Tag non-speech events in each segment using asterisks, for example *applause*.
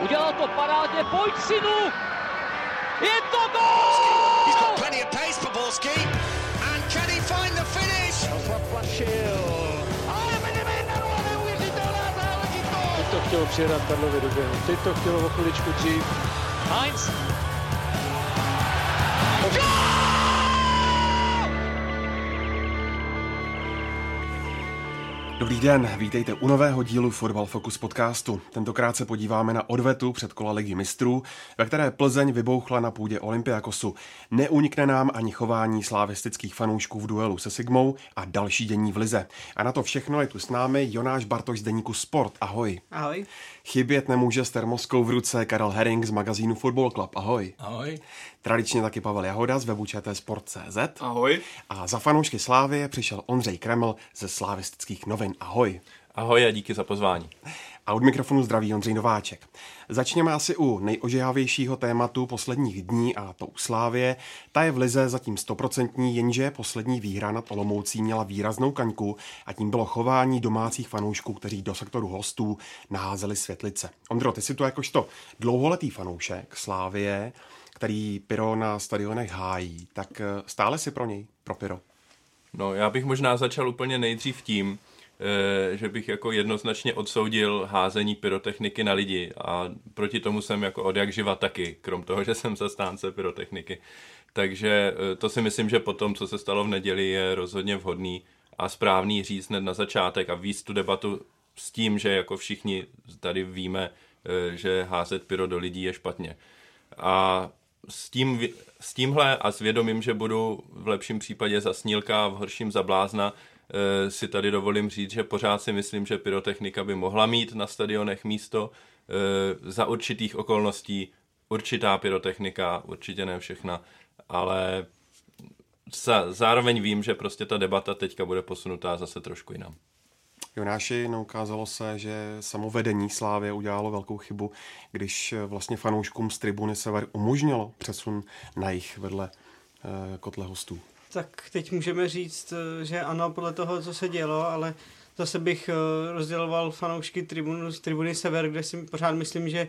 Udělal to parádně, pojď synu! Je to gol! He's got plenty of pace for Borski. And can he find the finish? Zaplašil. Ale vedeme 1 neuvěřitelná záležitost! Teď to chtělo přijedat Karlovi do běhu. Teď to chtělo o chviličku dřív. Heinz. Dobrý den, vítejte u nového dílu Fotbal Focus podcastu. Tentokrát se podíváme na odvetu před kola ligy mistrů, ve které Plzeň vybouchla na půdě Olympiakosu. Neunikne nám ani chování slávistických fanoušků v duelu se Sigmou a další dění v lize. A na to všechno je tu s námi Jonáš Bartoš z deníku Sport. Ahoj. Ahoj. Chybět nemůže s termoskou v ruce Karel Herring z magazínu Football Club. Ahoj. Ahoj. Tradičně taky Pavel Jahoda z webu Sport.cz. Ahoj. A za fanoušky Slávie přišel Ondřej Kreml ze slávistických novin. Ahoj. Ahoj a díky za pozvání. A od mikrofonu zdraví Ondřej Nováček. Začněme asi u nejožehavějšího tématu posledních dní a to u Slávě. Ta je v Lize zatím stoprocentní, jenže poslední výhra nad Olomoucí měla výraznou kaňku a tím bylo chování domácích fanoušků, kteří do sektoru hostů naházeli světlice. Ondro, ty si to jakožto dlouholetý fanoušek Slávie, který Pyro na stadionech hájí, tak eh, stále si pro něj, pro Pyro. No, já bych možná začal úplně nejdřív tím, že bych jako jednoznačně odsoudil házení pyrotechniky na lidi a proti tomu jsem jako od jak živa taky, krom toho, že jsem zastánce pyrotechniky. Takže eh, to si myslím, že po tom, co se stalo v neděli, je rozhodně vhodný a správný říct hned na začátek a víc tu debatu s tím, že jako všichni tady víme, že házet pyro do lidí je špatně. A s, tím, s tímhle a s vědomím, že budu v lepším případě za snílka a v horším za blázna, eh, si tady dovolím říct, že pořád si myslím, že pyrotechnika by mohla mít na stadionech místo eh, za určitých okolností určitá pyrotechnika, určitě ne všechna, ale zároveň vím, že prostě ta debata teďka bude posunutá zase trošku jinam. Jonáši, no ukázalo se, že samovedení Slávě udělalo velkou chybu, když vlastně fanouškům z tribuny Sever umožnilo přesun na jich vedle eh, kotle hostů. Tak teď můžeme říct, eh, že ano, podle toho, co se dělo, ale zase bych eh, rozděloval fanoušky tribunu, z tribuny Sever, kde si pořád myslím, že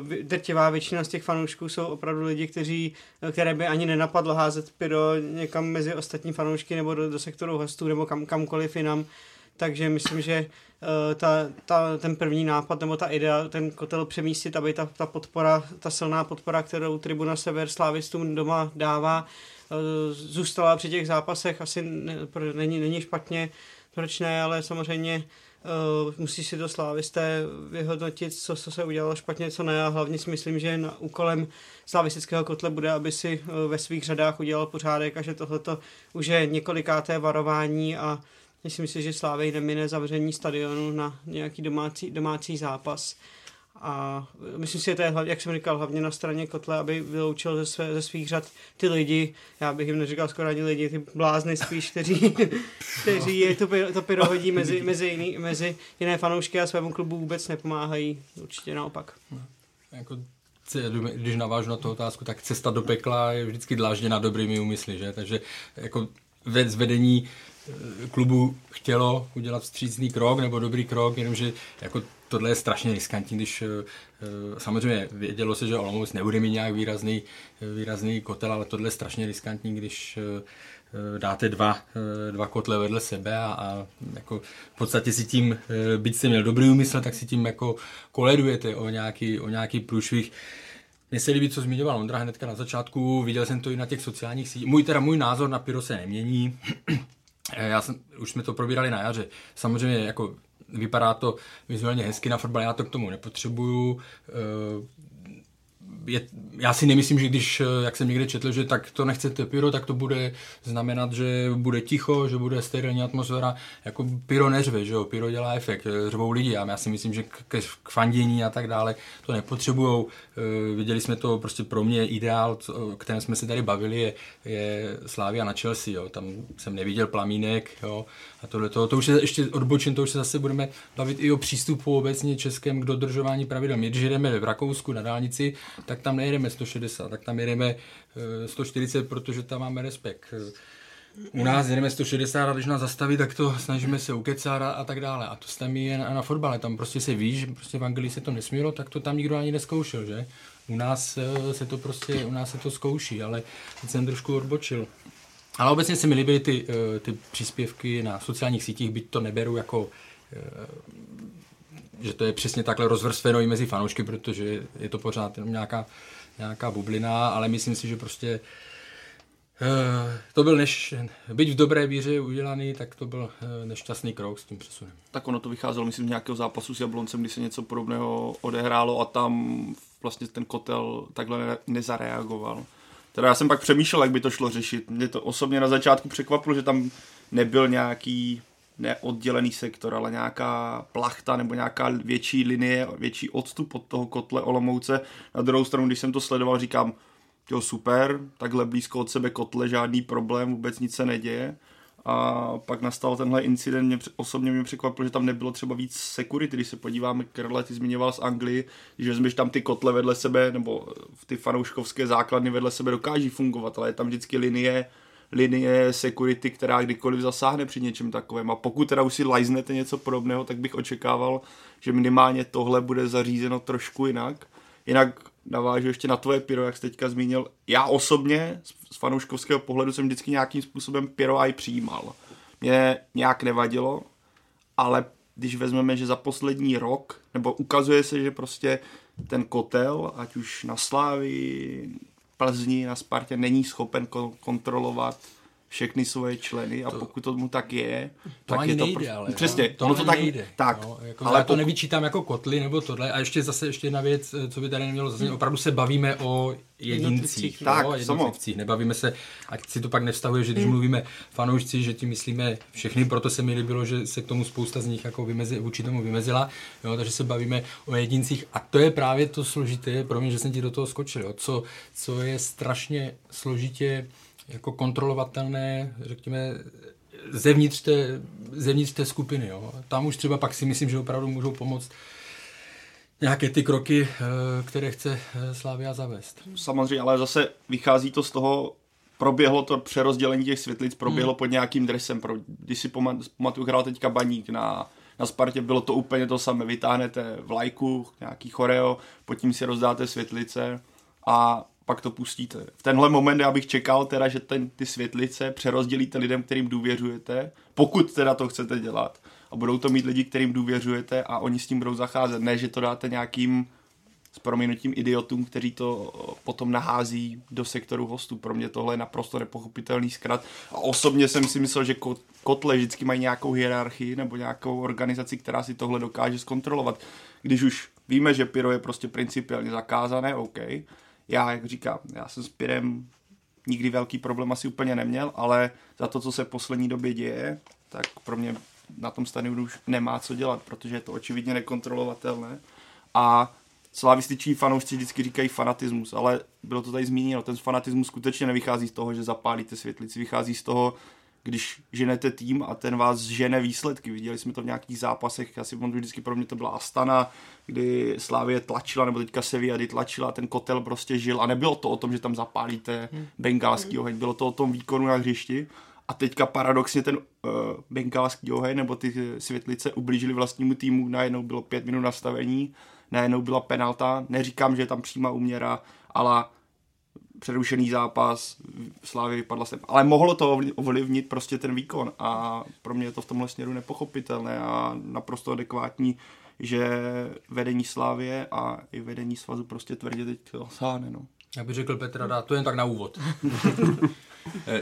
uh, drtivá většina z těch fanoušků jsou opravdu lidi, kteří, které by ani nenapadlo házet pyro někam mezi ostatní fanoušky nebo do, do sektoru hostů nebo kam, kamkoliv jinam takže myslím, že uh, ta, ta, ten první nápad nebo ta idea, ten kotel přemístit, aby ta, ta podpora, ta silná podpora, kterou Tribuna Sever slávistům doma dává, uh, zůstala při těch zápasech, asi ne, není, není špatně, proč ne, ale samozřejmě uh, musí si to slávisté vyhodnotit, co, co se udělalo špatně, co ne. A hlavně si myslím, že na úkolem slavistického kotle bude, aby si uh, ve svých řadách udělal pořádek a že tohleto už je několikáté varování a Myslím si, že Slávej nemine zavření stadionu na nějaký domácí, domácí zápas. A myslím si, že to je, jak jsem říkal, hlavně na straně Kotle, aby vyloučil ze, své, ze svých řad ty lidi, já bych jim neříkal skoro ani lidi, ty blázny spíš, kteří, *laughs* kteří je to, to pyro hodí mezi, mezi, jiný, mezi jiné fanoušky a svému klubu vůbec nepomáhají, určitě naopak. Jako když navážu na tu otázku, tak cesta do pekla je vždycky dlážděna dobrými úmysly, že? Takže jako zvedení klubu chtělo udělat vstřícný krok nebo dobrý krok, jenomže jako tohle je strašně riskantní, když eh, samozřejmě vědělo se, že Olomouc nebude mít nějak výrazný, výrazný kotel, ale tohle je strašně riskantní, když eh, dáte dva, eh, dva kotle vedle sebe a, a jako v podstatě si tím, byť jste měl dobrý úmysl, tak si tím jako koledujete o nějaký, o nějaký průšvih. Mně se líbí, co zmiňoval Ondra hnedka na začátku, viděl jsem to i na těch sociálních sítích. Můj, teda můj názor na Pyro se nemění. Eh, já jsem, už jsme to probírali na jaře. Samozřejmě jako vypadá to vizuálně hezky na fotbal, já to k tomu nepotřebuju. Eh, je, já si nemyslím, že když, eh, jak jsem někde četl, že tak to nechcete pyro, tak to bude znamenat, že bude ticho, že bude sterilní atmosféra. Jako pyro neřve, že jo, pyro dělá efekt, eh, řvou lidi a já si myslím, že k, k fandění a tak dále to nepotřebujou. E, viděli jsme to prostě pro mě ideál, o kterém jsme se tady bavili, je, je Slávia na Chelsea, jo. tam jsem neviděl plamínek, jo. A tohle to, to už je ještě odbočen, to už se zase budeme bavit i o přístupu obecně českém k dodržování pravidel. My, když jdeme v Rakousku na dálnici, tak tam nejedeme 160, tak tam jedeme 140, eh, protože tam máme respekt. u nás jedeme 160 a když nás zastaví, tak to snažíme se ukecat a, a tak dále. A to tam je na, na fotbale, tam prostě se ví, že prostě v Anglii se to nesmělo, tak to tam nikdo ani neskoušel, že? U nás eh, se to prostě, u nás se to zkouší, ale teď jsem trošku odbočil. Ale obecně se mi líbily ty, eh, ty příspěvky na sociálních sítích, byť to neberu jako že to je přesně takhle rozvrstveno i mezi fanoušky, protože je to pořád jenom nějaká, nějaká bublina, ale myslím si, že prostě uh, to byl než, byť v dobré víře udělaný, tak to byl uh, nešťastný krok s tím přesunem. Tak ono to vycházelo, myslím, z nějakého zápasu s Jabloncem, kdy se něco podobného odehrálo a tam vlastně ten kotel takhle ne- nezareagoval. Teda já jsem pak přemýšlel, jak by to šlo řešit. Mě to osobně na začátku překvapilo, že tam nebyl nějaký neoddělený sektor, ale nějaká plachta nebo nějaká větší linie, větší odstup od toho kotle Olomouce. Na druhou stranu, když jsem to sledoval, říkám, jo super, takhle blízko od sebe kotle, žádný problém, vůbec nic se neděje. A pak nastal tenhle incident, mě osobně mě překvapilo, že tam nebylo třeba víc security, když se podíváme, Karle, ty zmiňoval z Anglii, že vezmeš tam ty kotle vedle sebe, nebo ty fanouškovské základny vedle sebe dokáží fungovat, ale je tam vždycky linie, linie security, která kdykoliv zasáhne při něčem takovém. A pokud teda už si lajznete něco podobného, tak bych očekával, že minimálně tohle bude zařízeno trošku jinak. Jinak navážu ještě na tvoje pyro, jak jsi teďka zmínil. Já osobně z fanouškovského pohledu jsem vždycky nějakým způsobem pyro aj přijímal. Mě nějak nevadilo, ale když vezmeme, že za poslední rok, nebo ukazuje se, že prostě ten kotel, ať už na Slávii, Plzni, na Spartě, není schopen kontrolovat všechny svoje členy a to, pokud tomu tak je, to tak ani je to nejde, pro... ale, přesně, no, to ono to tak nejde, tak, no, jako ale já to pokud... nevyčítám jako kotly nebo tohle. A ještě zase ještě jedna věc, co by tady nemělo zase, opravdu se bavíme o jedincích, tak, no, jednotlivcích, nebavíme se, ať si to pak nevztahuje, že když hmm. mluvíme fanoušci, že ti myslíme všechny, proto se mi líbilo, že se k tomu spousta z nich jako vymezi, vůči tomu vymezila, jo, takže se bavíme o jedincích. A to je právě to složité, pro mě, že jsem ti do toho skočil, jo, co, co je strašně složitě jako kontrolovatelné, řekněme, zevnitř té, zevnitř té skupiny. Jo. Tam už třeba pak si myslím, že opravdu můžou pomoct nějaké ty kroky, eh, které chce eh, Slávia zavést. Samozřejmě, ale zase vychází to z toho, proběhlo to přerozdělení těch světlic, proběhlo hmm. pod nějakým dresem. Pro, když si pamatuju, hrál teďka Baník na, na Spartě, bylo to úplně to samé. Vytáhnete vlajku, nějaký choreo, pod tím si rozdáte světlice a pak to pustíte. V tenhle moment já bych čekal teda, že ten, ty světlice přerozdělíte lidem, kterým důvěřujete, pokud teda to chcete dělat. A budou to mít lidi, kterým důvěřujete a oni s tím budou zacházet. Ne, že to dáte nějakým s proměnutím idiotům, kteří to potom nahází do sektoru hostů. Pro mě tohle je naprosto nepochopitelný zkrat. A osobně jsem si myslel, že kotle vždycky mají nějakou hierarchii nebo nějakou organizaci, která si tohle dokáže zkontrolovat. Když už víme, že pyro je prostě principiálně zakázané, OK, já, jak říkám, já jsem s Pirem nikdy velký problém asi úplně neměl, ale za to, co se v poslední době děje, tak pro mě na tom stadionu už nemá co dělat, protože je to očividně nekontrolovatelné. A slavističní fanoušci vždycky říkají fanatismus, ale bylo to tady zmíněno, ten fanatismus skutečně nevychází z toho, že zapálíte světlici, vychází z toho, když ženete tým a ten vás žene výsledky. Viděli jsme to v nějakých zápasech, asi vždycky pro mě to byla Astana, kdy Slávě tlačila, nebo teďka Sevilla tlačila, ten kotel prostě žil a nebylo to o tom, že tam zapálíte hmm. bengálský hmm. oheň, bylo to o tom výkonu na hřišti a teďka paradoxně ten uh, bengálský oheň nebo ty světlice ublížili vlastnímu týmu, najednou bylo pět minut nastavení, najednou byla penalta, neříkám, že je tam přímá úměra, ale přerušený zápas, Slávy vypadla sem. Ale mohlo to ovlivnit prostě ten výkon a pro mě je to v tomhle směru nepochopitelné a naprosto adekvátní, že vedení Slávě a i vedení svazu prostě tvrdě teď sáhne. No. Já bych řekl Petra, dá to jen tak na úvod. *laughs*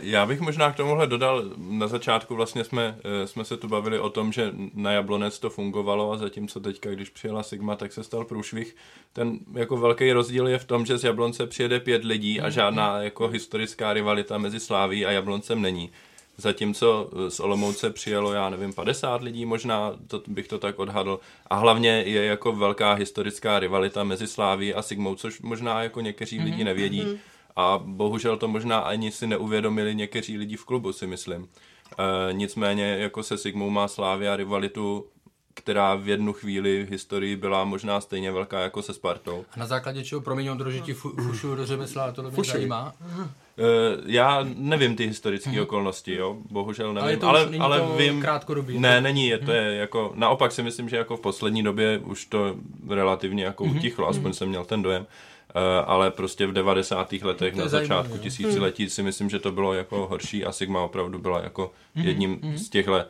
Já bych možná k tomuhle dodal, na začátku vlastně jsme, eh, jsme se tu bavili o tom, že na Jablonec to fungovalo a zatímco teďka, když přijela Sigma, tak se stal průšvih. Ten jako velký rozdíl je v tom, že z Jablonce přijede pět lidí a žádná jako historická rivalita mezi Sláví a Jabloncem není. Zatímco z Olomouce přijelo, já nevím, 50 lidí možná, to bych to tak odhadl. A hlavně je jako velká historická rivalita mezi Sláví a Sigmou, což možná jako někteří mm-hmm. lidi nevědí. Mm-hmm a bohužel to možná ani si neuvědomili někteří lidi v klubu, si myslím. E, nicméně jako se Sigmou má Slávia rivalitu která v jednu chvíli v historii byla možná stejně velká jako se Spartou. A na základě čeho, promiň, Ondro, že ti fu, fušu do řemesla, to mě zajímá. Uh, já nevím ty historické okolnosti, jo, bohužel nevím, Ale to ale, není ale to vím, krátkodobý, ne, není, je to je jako, naopak si myslím, že jako v poslední době už to relativně jako utichlo, aspoň jsem měl ten dojem, Uh, ale prostě v 90. letech na zajímavé, začátku tisíciletí si myslím, že to bylo jako horší a Sigma opravdu byla jako jedním z těchto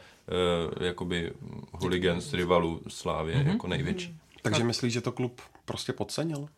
jakoby hooligans rivalů Slávě jako největší. Takže myslíš, že to klub prostě podcenil?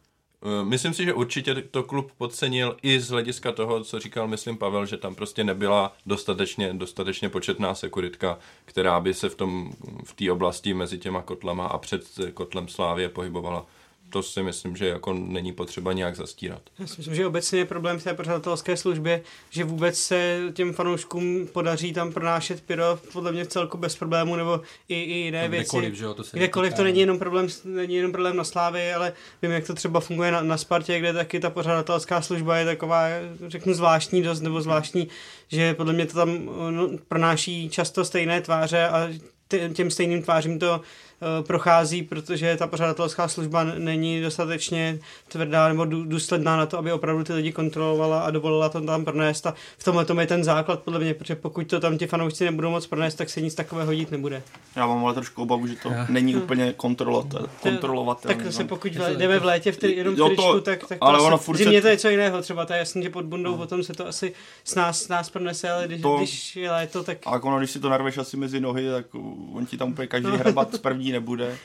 Eh, Myslím si, že určitě to klub podcenil i z hlediska toho, co říkal, myslím, Pavel, že tam prostě nebyla dostatečně, dostatečně početná sekuritka, která by se v tom v té oblasti mezi těma kotlama a před kotlem Slávě pohybovala. To si myslím, že jako není potřeba nějak zastírat. Já si myslím, že obecně je problém v té pořadatelské službě, že vůbec se těm fanouškům podaří tam pronášet pyro podle mě v celku bez problému, nebo i, i jiné věci. Kdekoliv, že jo, to se Kdekoliv to není no. jenom problém, není jenom problém na Slávě, ale vím, jak to třeba funguje na, na Spartě, kde taky ta pořadatelská služba je taková, řeknu, zvláštní dost, nebo zvláštní, že podle mě to tam no, pronáší často stejné tváře a tě- těm stejným tvářím to prochází, protože ta pořadatelská služba není dostatečně tvrdá nebo dů- důsledná na to, aby opravdu ty lidi kontrolovala a dovolila to tam pronést. A v tomhle tom je ten základ, podle mě, protože pokud to tam ti fanoušci nebudou moc pronést, tak se nic takového dít nebude. Já mám ale trošku obavu, že to Já. není úplně kontrolovat- kontrolovatelné. Tak no. pokud vle- jdeme v létě v tri, jenom v Jo, to- tričku, tak, tak to ale asi, ono furt se- zimě to je co jiného, třeba to je jasný, že pod bundou potom se to asi s nás, s nás pronese, ale když, To- když je léto, tak A ono, když si to narveš asi mezi nohy, tak on ti tam úplně každý hrabat z první nebude.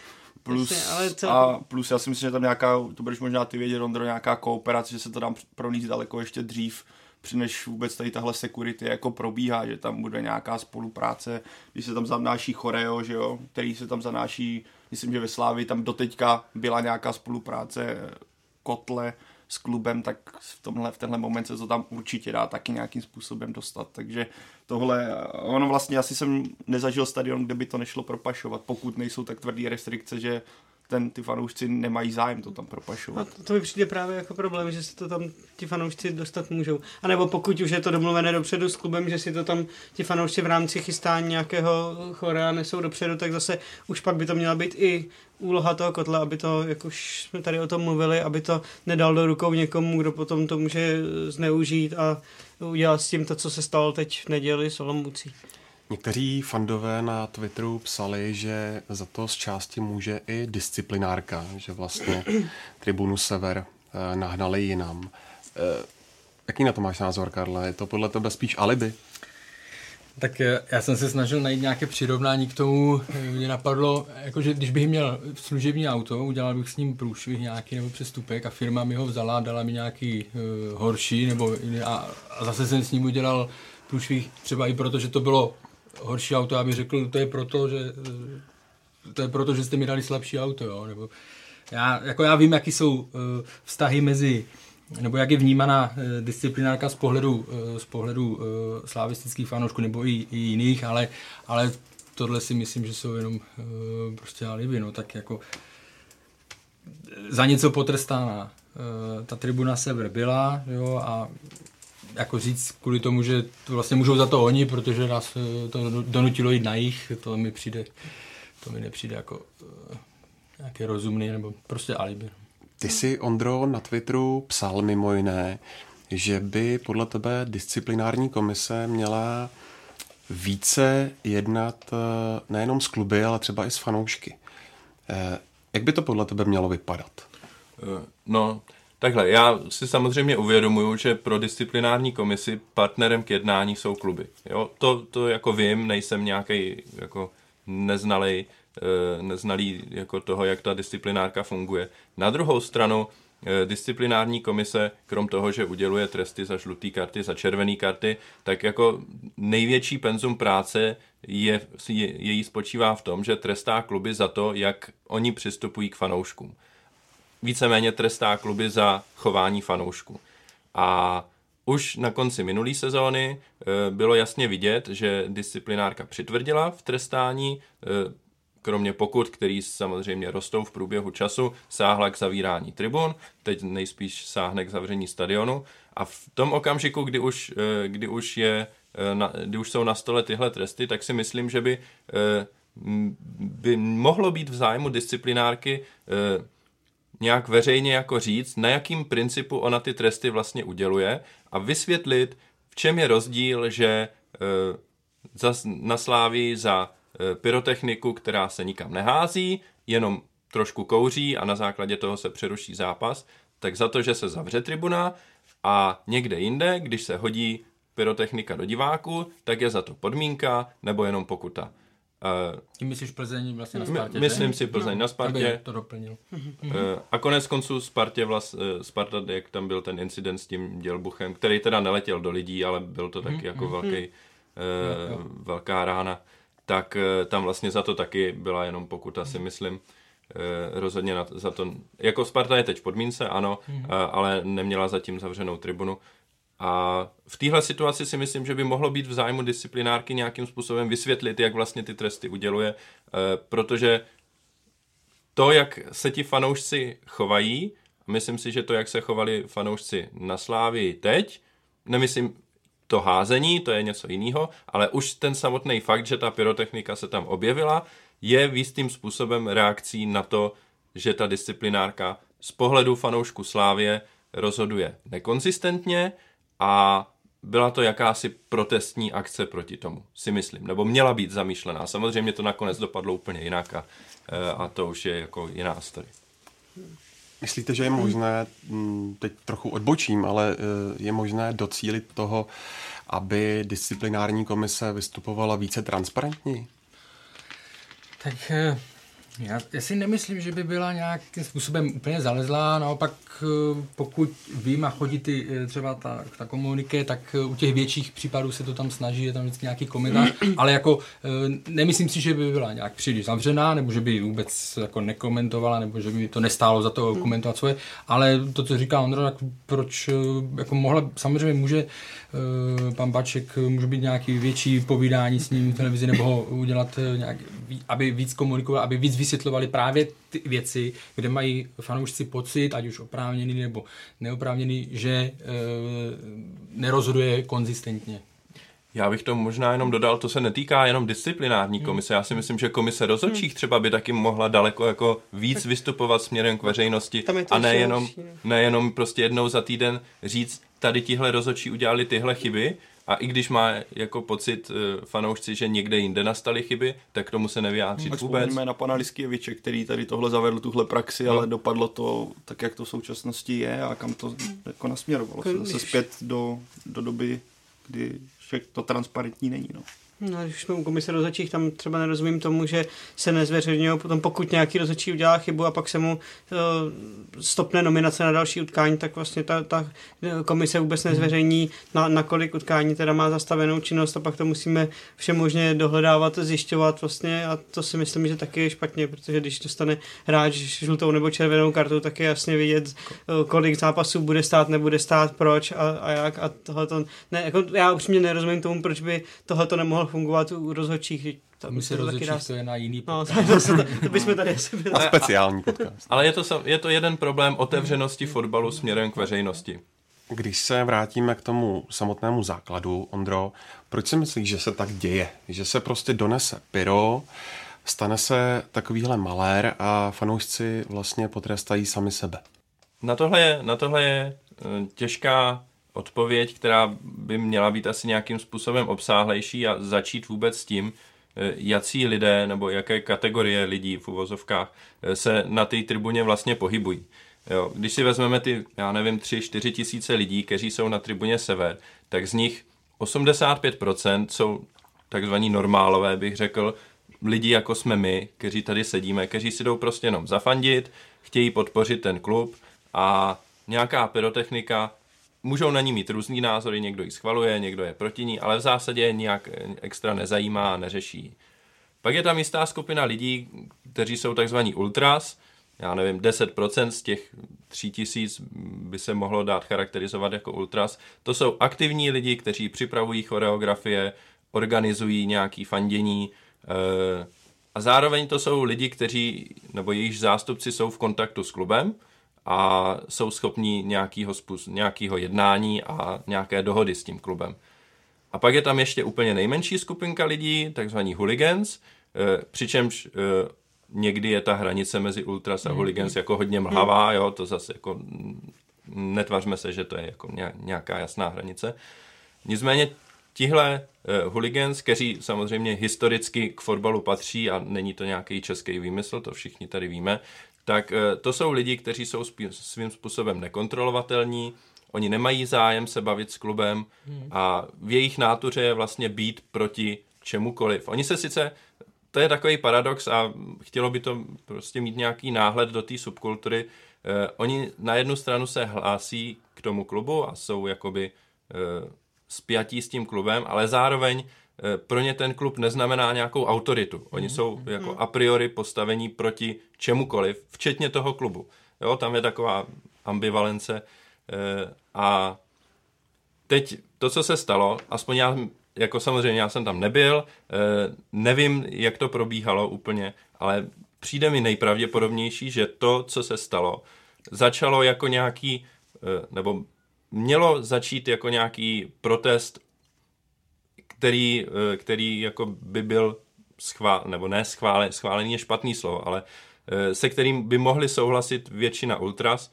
Plus, Jasně, ale co- a plus já si myslím, že tam nějaká, to budeš možná ty vědět, Ondro, nějaká kooperace, že se to tam pronést daleko ještě dřív, při než vůbec tady tahle security jako probíhá, že tam bude nějaká spolupráce, když se tam zanáší choreo, že jo, který se tam zanáší, myslím, že ve Slávi tam doteďka byla nějaká spolupráce kotle s klubem, tak v, tomhle, v tenhle moment se to tam určitě dá taky nějakým způsobem dostat. Takže tohle, ono vlastně asi jsem nezažil stadion, kde by to nešlo propašovat, pokud nejsou tak tvrdý restrikce, že ten, ty fanoušci nemají zájem to tam a propašovat. to, to mi přijde právě jako problém, že se to tam ti fanoušci dostat můžou. A nebo pokud už je to domluvené dopředu s klubem, že si to tam ti fanoušci v rámci chystání nějakého chorea nesou dopředu, tak zase už pak by to měla být i úloha toho kotle, aby to, jak už jsme tady o tom mluvili, aby to nedal do rukou někomu, kdo potom to může zneužít a udělat s tím to, co se stalo teď v neděli s Olomoucí. Někteří fandové na Twitteru psali, že za to z části může i disciplinárka, že vlastně *clears throat* tribunu Sever eh, nahnali jinam. Eh, Jaký na to máš názor, Karle? Je to podle tebe spíš alibi? Tak eh, já jsem se snažil najít nějaké přirovnání k tomu, mě napadlo, jakože když bych měl služební auto, udělal bych s ním průšvih nějaký nebo přestupek a firma mi ho vzala, dala mi nějaký uh, horší, nebo a, a zase jsem s ním udělal průšvih třeba i proto, že to bylo horší auto, aby řekl, to je proto, že eh, to je proto, že jste mi dali slabší auto, jo, nebo já, jako já vím, jaký jsou uh, vztahy mezi nebo jak je vnímaná eh, disciplinárka z pohledu, eh, z pohledu eh, slavistických fanoušků nebo i, i jiných, ale, ale tohle si myslím, že jsou jenom eh, prostě alibi, no tak jako za něco potrestána. Eh, ta tribuna Sever byla, jo, a jako říct kvůli tomu, že to vlastně můžou za to oni, protože nás eh, to donutilo jít na jich, to mi přijde, to mi nepřijde jako eh, nějaký rozumný, nebo prostě alibi. Ty jsi, Ondro, na Twitteru psal mimo jiné, že by podle tebe disciplinární komise měla více jednat eh, nejenom s kluby, ale třeba i s fanoušky. Eh, Jak by to podle tebe mělo vypadat? Eh, No, takhle, já si samozřejmě uvědomuju, že pro disciplinární komisi partnerem k jednání jsou kluby. Jo? To, to jako vím, nejsem nějaký jako neznalej, eh, neznalý jako toho, jak ta disciplinárka funguje. Na druhou stranu, eh, disciplinární komise, krom toho, že uděluje tresty za žluté karty, za červené karty, tak jako největší penzum práce je, je, její spočívá v tom, že trestá kluby za to, jak oni přistupují k fanouškům víceméně trestá kluby za chování fanoušků. A už na konci minulé sezóny e, bylo jasně vidět, že disciplinárka přitvrdila v trestání, e, kromě pokut, který samozřejmě rostou v průběhu času, sáhla k zavírání tribun, teď nejspíš sáhne k zavření stadionu a v tom okamžiku, kdy už, e, kdy už, je, kdy už jsou na stole tyhle tresty, tak si myslím, že by by mohlo být v zájmu disciplinárky nějak veřejně jako říct, na jakým principu ona ty tresty vlastně uděluje a vysvětlit, v čem je rozdíl, že e, za, na Slávii za e, pyrotechniku, která se nikam nehází, jenom trošku kouří a na základě toho se přeruší zápas, tak za to, že se zavře tribuna a někde jinde, když se hodí pyrotechnika do diváku, tak je za to podmínka nebo jenom pokuta. Uh, Tím myslíš Plzeň vlastně na Spartě? Myslím že? si Plzeň no, na Spartě. to doplnil. Uh, a konec konců Spartě vlast, uh, Sparta, jak tam byl ten incident s tím dělbuchem, který teda neletěl do lidí, ale byl to taky mm, jako mm, velký, uh, velká rána, tak uh, tam vlastně za to taky byla jenom pokuta, si myslím. Uh, rozhodně na, za to, jako Sparta je teď v podmínce, ano, mm. uh, ale neměla zatím zavřenou tribunu. A v téhle situaci si myslím, že by mohlo být v zájmu disciplinárky nějakým způsobem vysvětlit, jak vlastně ty tresty uděluje, eh, protože to, jak se ti fanoušci chovají, myslím si, že to, jak se chovali fanoušci na Slávii teď, nemyslím to házení, to je něco jiného, ale už ten samotný fakt, že ta pyrotechnika se tam objevila, je v jistým způsobem reakcí na to, že ta disciplinárka z pohledu fanoušku Slávie rozhoduje nekonzistentně, a byla to jakási protestní akce proti tomu, si myslím, nebo měla být zamýšlená. Samozřejmě to nakonec dopadlo úplně jinak a, eh, a to už je jako jiná story. Myslíte, že je možné, hm, teď trochu odbočím, ale eh, je možné docílit toho, aby disciplinární komise vystupovala více transparentně? Tak eh, já, já si nemyslím, že by byla nějakým způsobem úplně zalezlá, naopak eh, pokud vím a chodí ty, eh, třeba ta, ta komuniké, tak eh, u těch větších případů se to tam snaží, je tam vždycky nějaký komentář, *clears throat* ale jako nemyslím si, že by byla nějak příliš zavřená, nebo že by vůbec jako nekomentovala, nebo že by to nestálo za to komentovat svoje, ale to, co říká Ondra, tak proč jako mohla, samozřejmě může pan Baček, může být nějaký větší povídání s ním v televizi, nebo ho udělat nějak, aby víc komunikoval, aby víc vysvětlovali právě ty věci, kde mají fanoušci pocit, ať už oprávněný nebo neoprávněný, že e, nerozhoduje konzistentně. Já bych to možná jenom dodal, to se netýká jenom disciplinární hmm. komise. Já si myslím, že komise rozhodčích hmm. třeba by taky mohla daleko jako víc vystupovat směrem k veřejnosti a nejenom, nejenom prostě jednou za týden říct, tady tihle rozhodčí udělali tyhle chyby a i když má jako pocit uh, fanoušci, že někde jinde nastaly chyby, tak k tomu se nevyjádří tak vůbec. na pana Liskěviče, který tady tohle zavedl, tuhle praxi, no. ale dopadlo to tak, jak to v současnosti je a kam to jako nasměrovalo. Se zase zpět do, do doby, kdy to transparentní není. No. No, když jsme u komise rozhodčích, tam třeba nerozumím tomu, že se nezveřejňují potom, pokud nějaký rozhodčí udělá chybu a pak se mu uh, stopne nominace na další utkání, tak vlastně ta, ta komise vůbec hmm. nezveřejní, na, na kolik utkání teda má zastavenou činnost a pak to musíme vše možně dohledávat, zjišťovat vlastně a to si myslím, že taky je špatně, protože když dostane hráč žlutou nebo červenou kartu, tak je jasně vidět, uh, kolik zápasů bude stát, nebude stát, proč a, a jak a tohle ne, jako já upřímně nerozumím tomu, proč by tohle to nemohlo fungovat u rozhodčích. To, My se rozhodčích, dá... to je na jiný no, *laughs* podcast. No, to, to, to bychom tady asi byli. A speciální podcast. Ale je to, je to jeden problém otevřenosti fotbalu směrem k veřejnosti. Když se vrátíme k tomu samotnému základu, Ondro, proč si myslíš, že se tak děje? Že se prostě donese pyro, stane se takovýhle malér a fanoušci vlastně potrestají sami sebe? Na tohle je, na tohle je eh, těžká odpověď, která by měla být asi nějakým způsobem obsáhlejší a začít vůbec s tím, eh, jací lidé nebo jaké kategorie lidí v uvozovkách eh, se na té tribuně vlastně pohybují. Jo, když si vezmeme ty, já nevím, 3-4 tisíce lidí, kteří jsou na tribuně Sever, tak z nich 85% jsou takzvaní normálové, bych řekl, lidi jako jsme my, kteří tady sedíme, kteří si jdou prostě jenom zafandit, chtějí podpořit ten klub a nějaká pyrotechnika můžou na ní mít různý názory, někdo ji schvaluje, někdo je proti ní, ale v zásadě nějak extra nezajímá a neřeší. Pak je tam jistá skupina lidí, kteří jsou takzvaní ultras, já nevím, 10% z těch 3000 by se mohlo dát charakterizovat jako ultras. To jsou aktivní lidi, kteří připravují choreografie, organizují nějaký fandění eh, a zároveň to jsou lidi, kteří, nebo jejich zástupci jsou v kontaktu s klubem, a jsou schopní nějakého, způsob, nějakého jednání a nějaké dohody s tím klubem. A pak je tam ještě úplně nejmenší skupinka lidí, takzvaní hooligans, přičemž někdy je ta hranice mezi ultras a hooligans jako hodně mlhavá, jo, to zase jako netvařme se, že to je jako nějaká jasná hranice. Nicméně tihle uh, hooligans, kteří samozřejmě historicky k fotbalu patří a není to nějaký český výmysl, to všichni tady víme, tak uh, to jsou lidi, kteří jsou svým způsobem nekontrolovatelní, oni nemají zájem se bavit s klubem hmm. a v jejich nátuře je vlastně být proti čemukoliv. Oni se sice to je takový paradox a chtělo by to prostě mít nějaký náhled do té subkultury. Eh, oni na jednu stranu se hlásí k tomu klubu a jsou jakoby eh, spjatí s tím klubem, ale zároveň eh, pro ně ten klub neznamená nějakou autoritu. Oni mm. jsou jako a priori postavení proti čemukoliv, včetně toho klubu. Jo, tam je taková ambivalence eh, a teď to, co se stalo, aspoň já jako samozřejmě já jsem tam nebyl, eh, nevím, jak to probíhalo úplně, ale přijde mi nejpravděpodobnější, že to, co se stalo, začalo jako nějaký, eh, nebo mělo začít jako nějaký protest, který, eh, který jako by byl schvál, nebo ne schválen, schválený je špatný slovo, ale se kterým by mohli souhlasit většina ultras,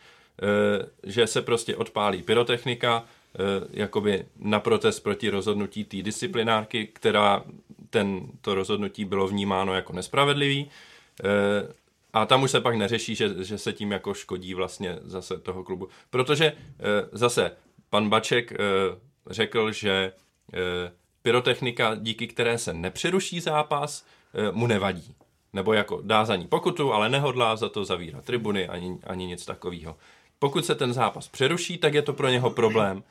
že se prostě odpálí pyrotechnika, Eh, jakoby na protest proti rozhodnutí té disciplinárky, která ten, to rozhodnutí bylo vnímáno jako nespravedlivý. Eh, a tam už se pak neřeší, že, že se tím jako škodí vlastně zase toho klubu. Protože eh, zase pan Baček řekl, že pyrotechnika, díky které se nepřeruší zápas, mu nevadí. Nebo jako dá za ní pokutu, ale nehodlá za to zavírat tribuny ani, ani nic takového. Pokud se ten zápas přeruší, tak je to pro něho problém.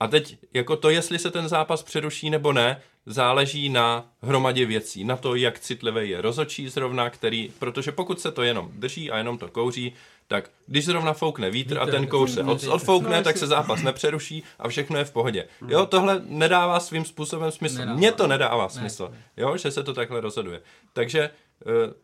A teď jako to, jestli se ten zápas přeruší nebo ne, záleží na hromadě věcí, na to, jak citlivý je rozočí zrovna, který, protože pokud se to jenom drží a jenom to kouří, tak když zrovna foukne vítr a ten kouř se od, odfoukne, tak se zápas nepřeruší a všechno je v pohodě. Jo, tohle nedává svým způsobem smysl. Mně to nedává smysl, jo, že se to takhle rozhoduje. Takže eh,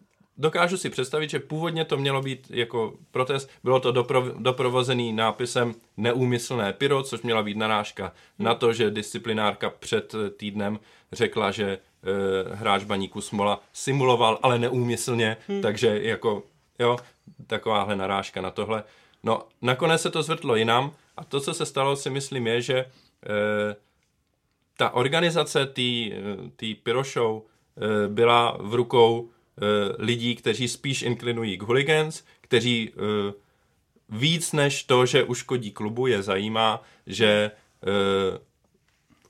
dokážu si představit, že původně to mělo být jako protest, bylo to dopro, doprovozený nápisem neúmyslné pyro, což měla být narážka na to, že disciplinárka před týdnem řekla, že e, hráč baníku Smola simuloval, ale neúmyslně, hmm. takže jako, jo, takováhle narážka na tohle. No, nakonec se to zvrtlo jinam a to, co se stalo, si myslím, je, že e, ta organizace té pyro show e, byla v rukou Eh, lidí, kteří spíš inklinují k hooligans, kteří uh, víc než to, že uškodí klubu, je zajímá, že uh,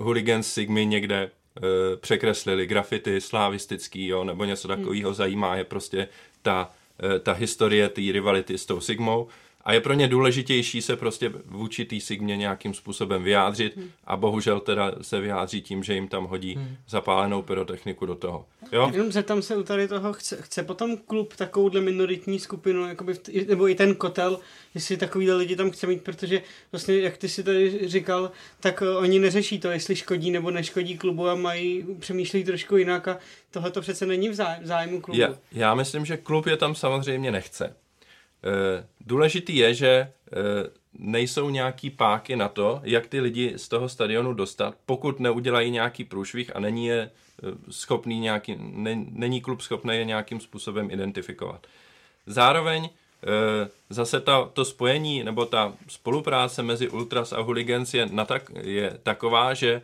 hooligans Sigmy někde uh, překreslili grafity slavistický, jo, nebo něco takového hmm. zajímá je prostě ta, ta historie té rivality s tou Sigmou a je pro ně důležitější se prostě vůči té sigmě nějakým způsobem vyjádřit hmm. a bohužel teda se vyjádří tím, že jim tam hodí hmm. zapálenou pyrotechniku do toho. Jo? Jenom zeptám se u tady toho, chce, chce potom klub takovouhle minoritní skupinu, jakoby v, nebo i ten kotel, jestli takovýhle lidi tam chce mít, protože vlastně, jak ty si tady říkal, tak uh, oni neřeší to, jestli škodí nebo neškodí klubu a mají, přemýšlí trošku jinak a tohle to přece není v zájmu klubu. Já, já myslím, že klub je tam samozřejmě nechce. Eh, důležitý je, že eh, nejsou nějaký páky na to, jak ty lidi z toho stadionu dostat, pokud neudělají nějaký průšvih a není je eh, schopný nějaký, ne, není klub schopný je nějakým způsobem identifikovat. Zároveň zase ta, to spojení nebo ta spolupráce mezi Ultras a Hooligans je, na tak, je taková, že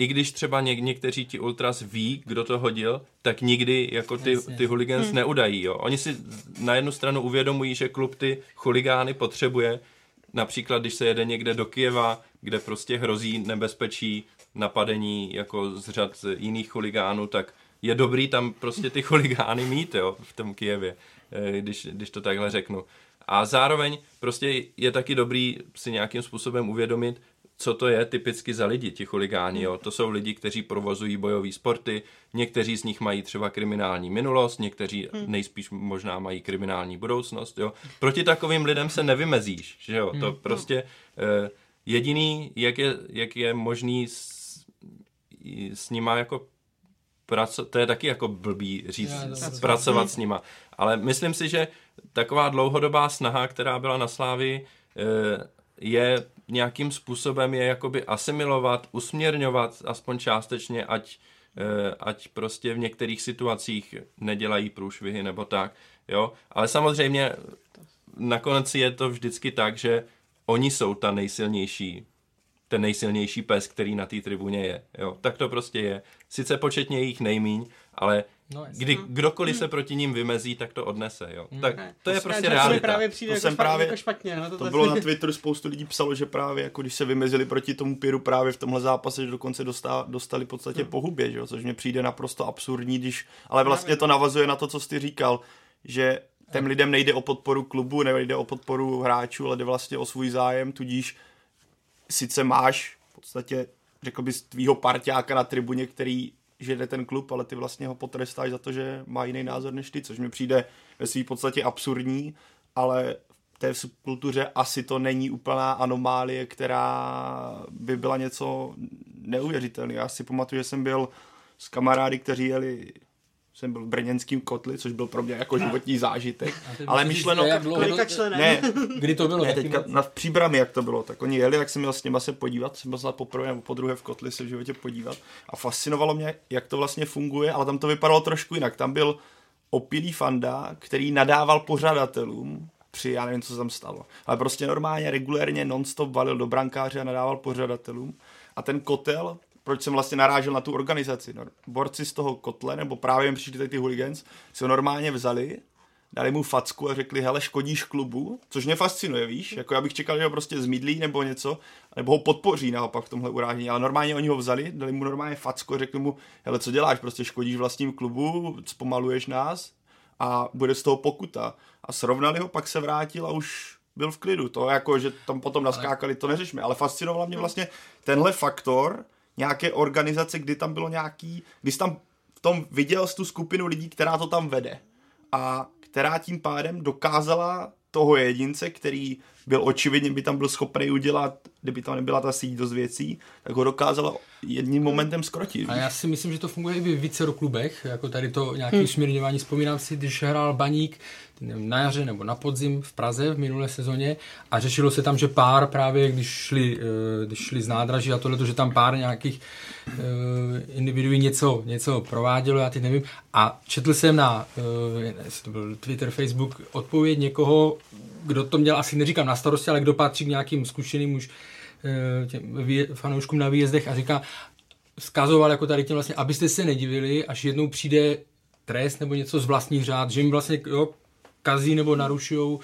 i když třeba něk, někteří ti ultras ví, kdo to hodil, tak nikdy jako ty, ty hooligans hmm. neudají. Jo. Oni si na jednu stranu uvědomují, že klub ty chuligány potřebuje, například když se jede někde do Kijeva, kde prostě hrozí nebezpečí napadení jako z řad jiných chuligánů, tak je dobrý tam prostě ty chuligány mít jo, v tom Kijevě, eh, když, když to takhle řeknu. A zároveň prostě je taky dobrý si nějakým způsobem uvědomit, co to je typicky za lidi, ti chuligáni. Jo? To jsou lidi, kteří provozují bojové sporty, někteří z nich mají třeba kriminální minulost, někteří hmm. nejspíš možná mají kriminální budoucnost. Jo? Proti takovým lidem se nevymezíš. Že jo? To hmm. prostě eh, jediný, jak je, jak je možný s, s nima jako pracovat, to je taky jako blbý říct, Já, pracovat s nima. Ale myslím si, že taková dlouhodobá snaha, která byla na Slávii, eh, je nějakým způsobem je jakoby asimilovat, usměrňovat aspoň částečně, ať eh, ať prostě v některých situacích nedělají průšvihy nebo tak, jo. Ale samozřejmě nakonec je to vždycky tak, že oni jsou ta nejsilnější ten nejsilnější pes, který na té tribuně je. Jo? Tak to prostě je. Sice početně jich nejmíň, ale no, kdy kdokoliv se proti ním vymezí, tak to odnese. Jo? Tak to je prostě realita. Právě přijde To jako jsem špatně, právě- jako špatně. No, To tohle bylo na *laughs* Twitteru, spoustu lidí psalo, že právě jako když se vymezili proti tomu Piru právě v tomhle zápase, že dokonce dostá, dostali v podstatě po hubě, že jo? což mě přijde naprosto absurdní, když, ale vlastně to navazuje na to, co jsi říkal, že těm lidem nejde o podporu klubu, nejde o podporu hráčů, ale jde vlastně o svůj zájem, tudíž sice máš v podstatě, řekl bys, tvýho parťáka na tribuně, který žede ten klub, ale ty vlastně ho potrestáš za to, že má jiný názor než ty, což mi přijde ve své podstatě absurdní, ale v té subkultuře asi to není úplná anomálie, která by byla něco neuvěřitelného. Já si pamatuju, že jsem byl s kamarády, kteří jeli jsem byl v brněnským kotli, což byl pro mě jako životní zážitek. Ale myšleno... jak dlouho Kolika členem? Ne, *laughs* Kdy to bylo? ne, teďka na příbrami, jak to bylo, tak oni jeli, jak jsem měl s nima se podívat, jsem byl snad poprvé nebo po druhé v kotli se v životě podívat a fascinovalo mě, jak to vlastně funguje, ale tam to vypadalo trošku jinak. Tam byl opilý fanda, který nadával pořadatelům při, já nevím, co se tam stalo, ale prostě normálně, regulérně, non-stop valil do brankáře a nadával pořadatelům a ten kotel, proč jsem vlastně narážel na tu organizaci, no, borci z toho kotle, nebo právě jim přišli tady ty hooligans, si ho normálně vzali, dali mu facku a řekli, hele, škodíš klubu, což mě fascinuje, víš, jako já bych čekal, že ho prostě zmídlí nebo něco, nebo ho podpoří naopak v tomhle urážení, ale normálně oni ho vzali, dali mu normálně facku a řekli mu, hele, co děláš, prostě škodíš vlastním klubu, zpomaluješ nás a bude z toho pokuta. A srovnali ho, pak se vrátil a už byl v klidu. To jako, že tam potom naskákali, to neřešme, ale fascinovala mě vlastně tenhle faktor nějaké organizace, kdy tam bylo nějaký, když jsi tam v tom viděl jsi tu skupinu lidí, která to tam vede a která tím pádem dokázala toho jedince, který byl očividně, by tam byl schopný udělat, kdyby tam nebyla ta síť dost věcí, tak ho dokázala jedním momentem skrotit. A já si myslím, že to funguje i v více klubech, jako tady to nějaké usměrňování. Vzpomínám si, když hrál Baník na jaře nebo na podzim v Praze v minulé sezóně a řešilo se tam, že pár právě, když šli, eh, když šli z nádraží a tohle, že tam pár nějakých eh, individuí něco, něco provádělo, já teď nevím. A četl jsem na, eh, to byl Twitter, Facebook, odpověď někoho, kdo to měl asi, neříkám na starosti, ale kdo patří k nějakým zkušeným už těm fanouškům na výjezdech a říká, vzkazoval jako tady těm vlastně, abyste se nedivili, až jednou přijde trest nebo něco z vlastních řád, že jim vlastně jo, kazí nebo narušujou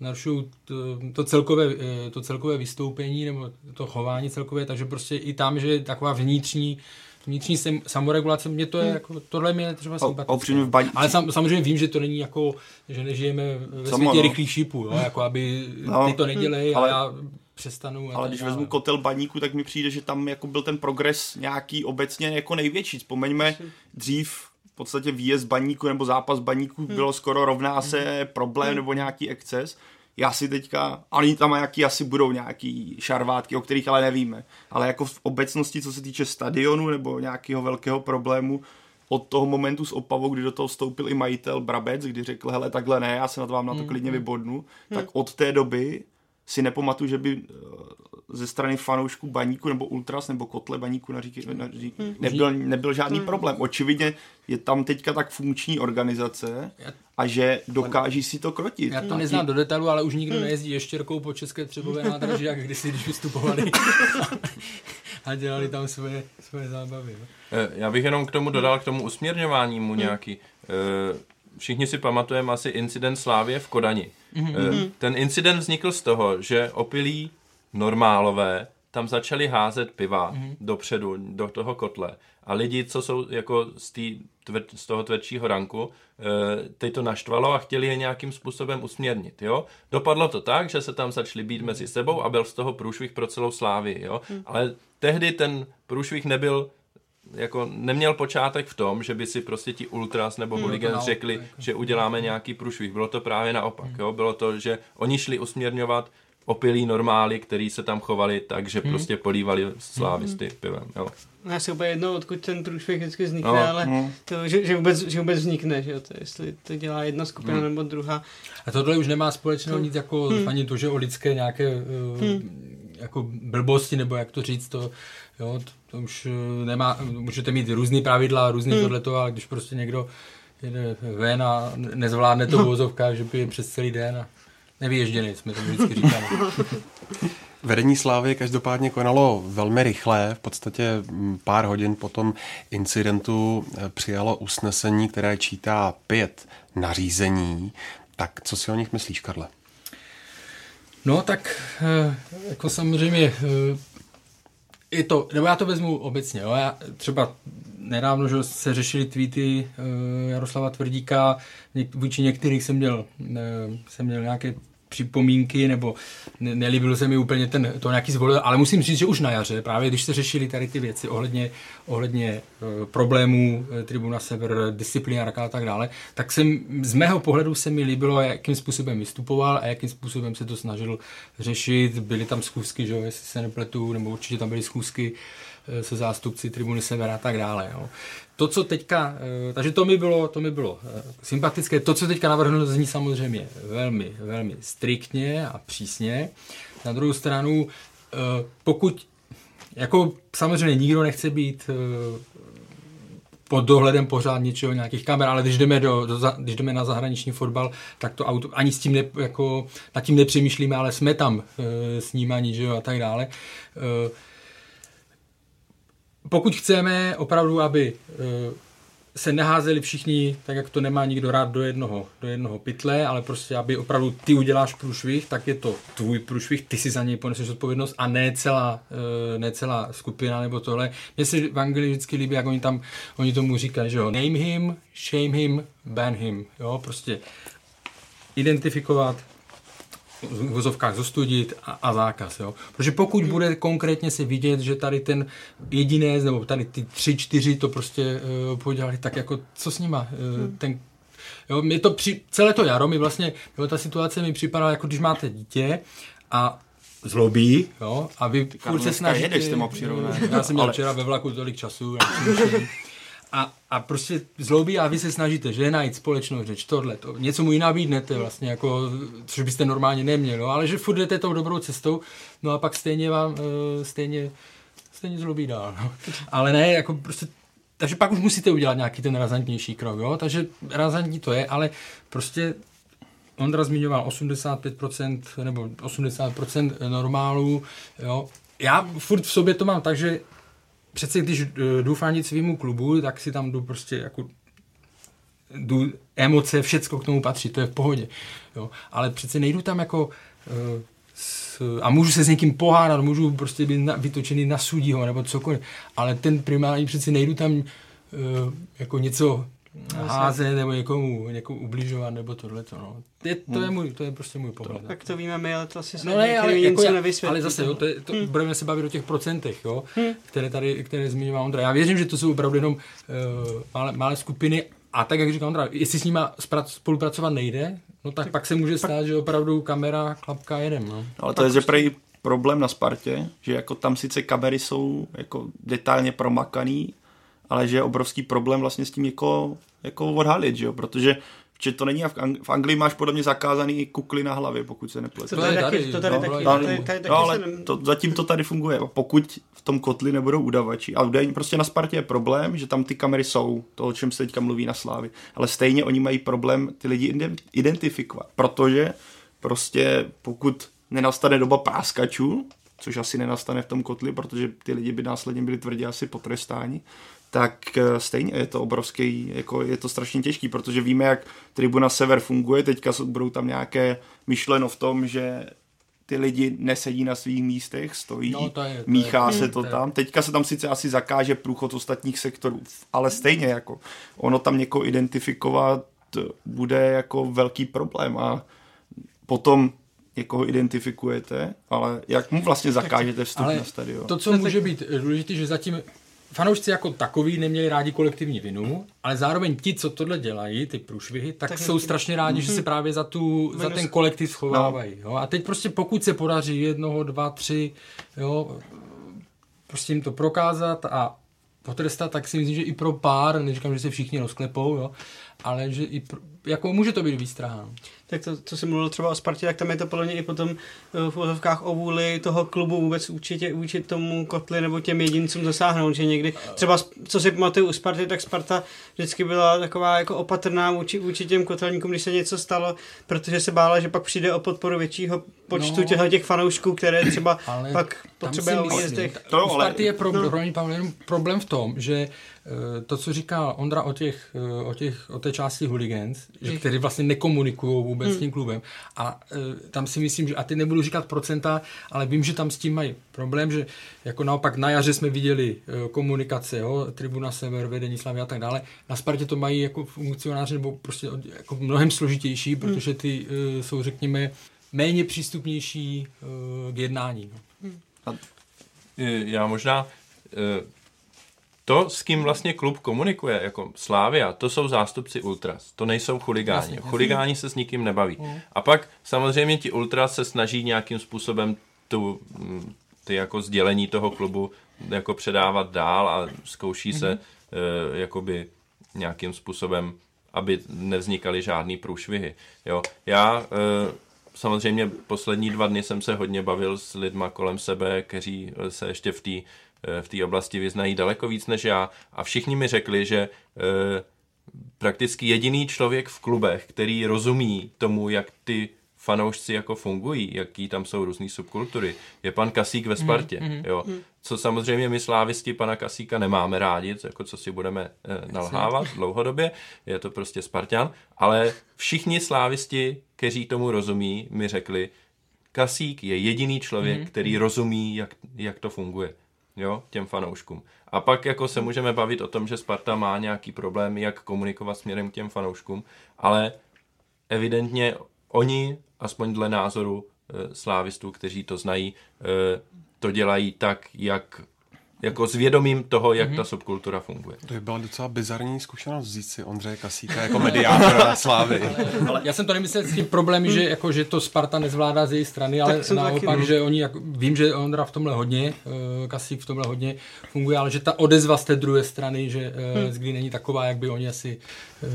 narušují to, to, celkové, eh, to celkové vystoupení nebo to chování celkové, takže prostě i tam, že je taková vnitřní vnitřní sem, samoregulace, mě to je jako, tohle mě je třeba Hmm. Sympatické. baň- Ale sam, samozřejmě vím, že to není jako, že nežijeme ve Samo, světě no. rychlých šípů, jo, jako aby No, ty to nedělej ale- a já přestanu. Ale když dále. vezmu kotel baníku, tak mi přijde, že tam jako byl ten progres nějaký obecně jako největší. Vzpomeňme dřív v podstatě výjezd baníku nebo zápas baníku bylo skoro rovná se problém nebo nějaký exces. Já si teďka, oni tam nějaký asi budou nějaký šarvátky, o kterých ale nevíme. Ale jako v obecnosti, co se týče stadionu nebo nějakého velkého problému, od toho momentu s Opavou, kdy do toho vstoupil i majitel Brabec, kdy řekl, hele, takhle ne, já se na to vám na to klidně vybodnu, tak od té doby si nepamatuju, že by eh, ze strany fanoušků baníku nebo ultras nebo kotle baníku naříky, naříky, nebyl, nebyl žádný problém. Očividně je tam teďka tak funkční organizace a že dokáží si to krotit. Já to A neznám do detailu, ale už nikdo nejezdí ještěrkou po české třebové nádraží, jak kdysi, když vystupovali *laughs* a dělali tam svoje, svoje zábavy. No. Eh, Já bych jenom k tomu dodal, k tomu usměrňování mu nějaký. Eh, Všichni si pamatujeme asi incident Slávě v Kodani. Eh, Ten incident vznikl z toho, že opilí normálové tam začali házet piva dopředu, do toho kotle. A lidi, co jsou jako z, tý, tvr, z toho tvrdšího ranku, eh, teď to naštvalo a chtěli je nějakým způsobem usměrnit. Jo? Dopadlo to tak, že se tam začali být mezi sebou a byl z toho průšvih pro celou Slávii. Jo? Ale tehdy ten průšvih nebyl jako neměl počátek v tom, že by si prostě ti ultras nebo hooligans naopak, řekli, jako. že uděláme nějaký průšvih. Bylo to právě naopak. Jo? Bylo to, že oni šli usměrňovat opilí normály, který se tam chovali tak, že prostě polívali slávisty pivem. Jo? No, Já si úplně jedno, odkud ten průšvih vždycky vznikne, No, ale to, že, že, vůbec, že vůbec vznikne, že jo, to, jestli to dělá jedna skupina nebo druhá. A tohle už nemá společného nic jako Hmm. ani to, že o lidské nějaké uh, jako blbosti, nebo jak to říct, to, jo, to, to už eh, nemá, můžete mít různý pravidla, různý hmm. tohleto, ale když prostě někdo jede ven a nezvládne to vozovka, že by přes celý den a nevyježděný, jsme to vždycky říkali. *laughs* Vedení Slávy každopádně konalo velmi rychle, v podstatě mm, pár hodin po tom incidentu eh, přijalo usnesení, které čítá pět nařízení. Tak co si o nich myslíš, Karle? No tak eh, jako samozřejmě je to, nebo já to vezmu obecně, jo, já třeba nedávno, že se řešili tweety Jaroslava Tvrdíka, vůči některých jsem měl, jsem měl nějaké připomínky, nebo ne, nelíbil se mi úplně ten, to nějaký zvolil, ale musím říct, že už na jaře, právě když se řešili tady ty věci ohledně, ohledně e, problémů e, Tribuna Sever, disciplinárka a tak dále, tak jsem, z mého pohledu se mi líbilo, jakým způsobem vystupoval a jakým způsobem se to snažil řešit. Byly tam schůzky, že jestli se nepletu, nebo určitě tam byly schůzky se zástupci tribuny Severa a tak dále. Jo to, co teďka, eh, takže to mi bylo, to mi bylo eh, sympatické. To, co teďka navrhnu, zní samozřejmě velmi, velmi striktně a přísně. Na druhou stranu, eh, pokud, jako samozřejmě nikdo nechce být pod dohledem pořád něčeho, nějakých kamer, ale když jdeme, do, do, když jdeme na zahraniční fotbal, tak to auto, ani s tím ne, jako, nad tím nepřemýšlíme, ale jsme tam e, snímaní, že jo, a tak dále. E, pokud chceme opravdu, aby eh, se neházeli všichni, tak jak to nemá nikdo rád do jednoho, do jednoho pytle, ale prostě, aby opravdu ty uděláš průšvih, tak je to tvůj průšvih, ty si za něj poneseš odpovědnost a ne celá, eh, ne celá skupina nebo tohle. Mně se v Anglii vždycky líbí, jak oni tam, oni tomu říkají, že jo, name him, shame him, ban him, jo, prostě identifikovat, v vozovkách zostudit a, a zákaz. Jo? Protože pokud bude konkrétně se vidět, že tady ten jediné, nebo tady ty tři, čtyři to prostě uh, podělali, tak jako co s nima? Uh, ten, jo, mě to při, celé to jaro mi vlastně, jo, ta situace mi připadala, jako když máte dítě a zlobí, jo, a vy furt se snažíte... Jedeš, Já jsem měl ale... včera ve vlaku tolik času, *laughs* a, a prostě zloubí a vy se snažíte, že najít společnou řeč, tohle, to, něco mu ji nabídnete vlastně, jako, což byste normálně neměli, ale že furt jdete tou dobrou cestou, no a pak stejně vám, uh, stejně, stejně zlobí dál, no. Ale ne, jako prostě takže pak už musíte udělat nějaký ten razantnější krok, jo? takže razantní to je, ale prostě Ondra zmiňoval 85% nebo 80% normálů, jo. Já furt v sobě to mám tak, že přece když eh, jdu fandit svýmu klubu, tak si tam jdu prostě jako jdu, emoce, všecko k tomu patří, to je v pohodě. Jo. Ale přece nejdu tam jako uh, s, a můžu se s někým pohádat, můžu prostě být na, vytočený na sudího nebo cokoliv, ale ten primární přece nejdu tam uh, jako něco házet nebo někomu, někomu ubližovat nebo tohle. No. Je, to, hmm. je můj, to je prostě můj pohled. Tak to víme my, ale to asi no ne, ale, jako já, ale zase, jo, to je, to, hmm. budeme se bavit o těch procentech, jo, hmm. které tady které zmiňoval Ondra. Já věřím, že to jsou opravdu jenom uh, malé, malé skupiny a tak, jak říká Ondra, jestli s nima spolupracovat nejde, no tak, tak pak se může stát, pak... že opravdu kamera, klapka jedem. No. no ale to je, že prej problém na Spartě, že jako tam sice kamery jsou jako detailně promakaný, ale že je obrovský problém vlastně s tím jako, jako odhalit, že jo? protože že to není, v, Ang- v Anglii máš podle mě zakázaný kukly na hlavě, pokud se nepletu. To, to, taky, to tady no, taky, no, tady, tady, no, ale to, zatím to tady funguje. Pokud v tom kotli nebudou udavači, a údajně prostě na Spartě je problém, že tam ty kamery jsou, to, o čem se teďka mluví na Slávy, ale stejně oni mají problém ty lidi identifikovat, protože prostě pokud nenastane doba práskačů, což asi nenastane v tom kotli, protože ty lidi by následně byli tvrdě asi potrestáni, tak eh, stejně je to obrovský, jako je to strašně těžký, protože víme, jak Tribuna Sever funguje, teďka budou tam nějaké myšleno v tom, že ty lidi nesedí na svých místech, stojí, no, to je, to míchá je, se to, to tam. Je. Teďka se tam sice asi zakáže průchod ostatních sektorů, ale stejně jako ono tam někoho identifikovat bude jako velký problém a potom někoho identifikujete, ale jak mu vlastně zakážete vstup ale na stadion? To, co může být důležité, že zatím fanoušci jako takový neměli rádi kolektivní vinu, ale zároveň ti, co tohle dělají, ty průšvihy, tak, tak jsou je... strašně rádi, mm-hmm. že se mhm. právě za, tu, za ten kolektiv schovávají. No. Jo? A teď prostě pokud se podaří jednoho, dva, tři, jo, prostě jim to prokázat a potrestat, tak si myslím, že i pro pár, neříkám, že se všichni rozklepou, jo, ale že i pro, jako může to být výstraha. Tak to, co jsem mluvil třeba o Spartě, tak tam je to podle mě i potom eh, v úzovkách o vůli toho klubu vůbec určitě vůči tomu kotli nebo těm jedincům zasáhnout, že někdy třeba co si pamatuju u Sparty, tak Sparta vždycky byla taková jako opatrná vůči, vůči těm kotelníkům, když se něco stalo, protože se bála, že pak přijde o podporu většího počtu no, těch fanoušků, které třeba pak potřebuje těch... To, u Sparty je problém, no. problém v tom, že Eh, to, co říká Ondra o, těch, eh, o, těch, o té části hooligans, že, který vlastně nekomunikují vůbec hmm. s tím klubem. A uh, tam si myslím, že, a ty nebudu říkat procenta, ale vím, že tam s tím mají problém, že jako naopak na jaře jsme viděli uh, komunikace, jo, Tribuna Sever, vedení Slavy a tak dále. Na Spartě to mají jako funkcionáři nebo prostě jako mnohem složitější, hmm. protože ty uh, jsou, řekněme, méně přístupnější uh, k jednání. No. Hmm. Já možná to, s kým vlastně klub komunikuje, jako Slávia, to jsou zástupci Ultras, to nejsou chuligáni. Jasně, Chuligáni se s nikým nebaví. Mm. A pak samozřejmě ti Ultras se snaží nějakým způsobem tu, mm, ty jako sdělení toho klubu jako předávat dál a zkouší mm. se uh, jakoby nějakým způsobem, aby nevznikaly žádný průšvihy. Jo. Já uh, samozřejmě poslední dva dny jsem se hodně bavil s lidma kolem sebe, kteří se ještě v té v té oblasti vyznají daleko víc než já a všichni mi řekli, že eh, prakticky jediný člověk v klubech, který rozumí tomu, jak ty fanoušci jako fungují, jaký tam jsou různé subkultury, je pan Kasík ve Spartě. Mm, mm, jo. Mm. Co samozřejmě my slávisti pana Kasíka nemáme rádi, jako co si budeme eh, nalhávat dlouhodobě, je to prostě Spartan, ale všichni slávisti, kteří tomu rozumí, mi řekli, Kasík je jediný člověk, mm, který rozumí, jak, jak to funguje jo, těm fanouškům. A pak jako se můžeme bavit o tom, že Sparta má nějaký problém, jak komunikovat směrem k těm fanouškům, ale evidentně oni, aspoň dle názoru e, slávistů, kteří to znají, e, to dělají tak, jak jako s vědomím toho, jak mm-hmm. ta subkultura funguje. To by byla docela bizarní zkušenost vzít si Ondřeje Kasíka jako mediátora *laughs* slávy. ale já jsem to nemyslel s tím problémy, že, jako, že to Sparta nezvládá z její strany, ale naopak, taky, no. že oni, jako, vím, že Ondra v tomhle hodně, uh, Kasík v tomhle hodně funguje, ale že ta odezva z té druhé strany, že hmm. kdy není taková, jak by oni asi uh,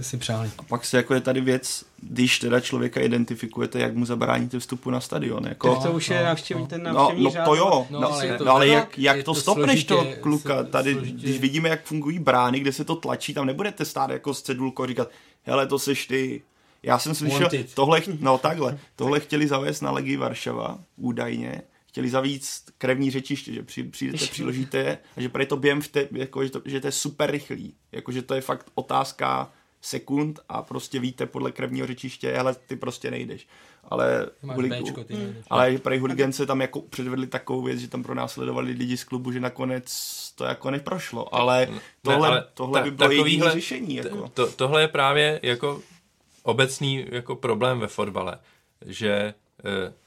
si přáli. A pak se jako je tady věc, když teda člověka identifikujete, jak mu zabráníte vstupu na stadion. Jako, tak to už je no, návštěv, no, ten návštěvní no, no, to jo, no, no, ale, to, no, ale jak, jak to, to stopneš toho kluka? Tady, složitě. když vidíme, jak fungují brány, kde se to tlačí, tam nebudete stát jako s cedulkou a říkat, hele, to seš ty. Já jsem slyšel, Wanted. tohle, no takhle, tohle chtěli zavést na Legii Varšava, údajně, chtěli zavíc krevní řečiště, že při, přijdete, přiložíte a že to během, v te, jako, že, to, že to je super rychlý, jako, že to je fakt otázka sekund a prostě víte podle krevního řečiště, ale ty prostě nejdeš. Ale, hulig... ty hmm. ale prej huligence tam jako předvedli takovou věc, že tam pro nás sledovali lidi z klubu, že nakonec to jako neprošlo, ale tohle, ne, ale tohle ta, by bylo jediné řešení. Jako. To, tohle je právě jako obecný jako problém ve fotbale, že e,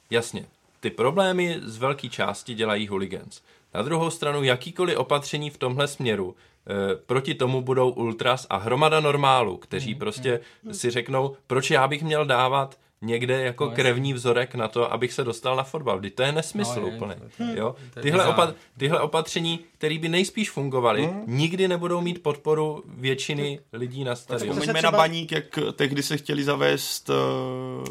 jasně, ty problémy z velké části dělají hooligans. Na druhou stranu, jakýkoliv opatření v tomhle směru proti tomu budou ultras a hromada normálů, kteří mm, prostě mm, si řeknou, proč já bych měl dávat někde jako no, krevní vzorek na to, abych se dostal na fotbal. Vždyť to je nesmysl no, úplně. Je, jo? Tyhle, opat, tyhle opatření, které by nejspíš fungovaly, hmm. nikdy nebudou mít podporu většiny lidí na stadionu. Vzpomeňme třeba... na baník, jak tehdy se chtěli zavést uh,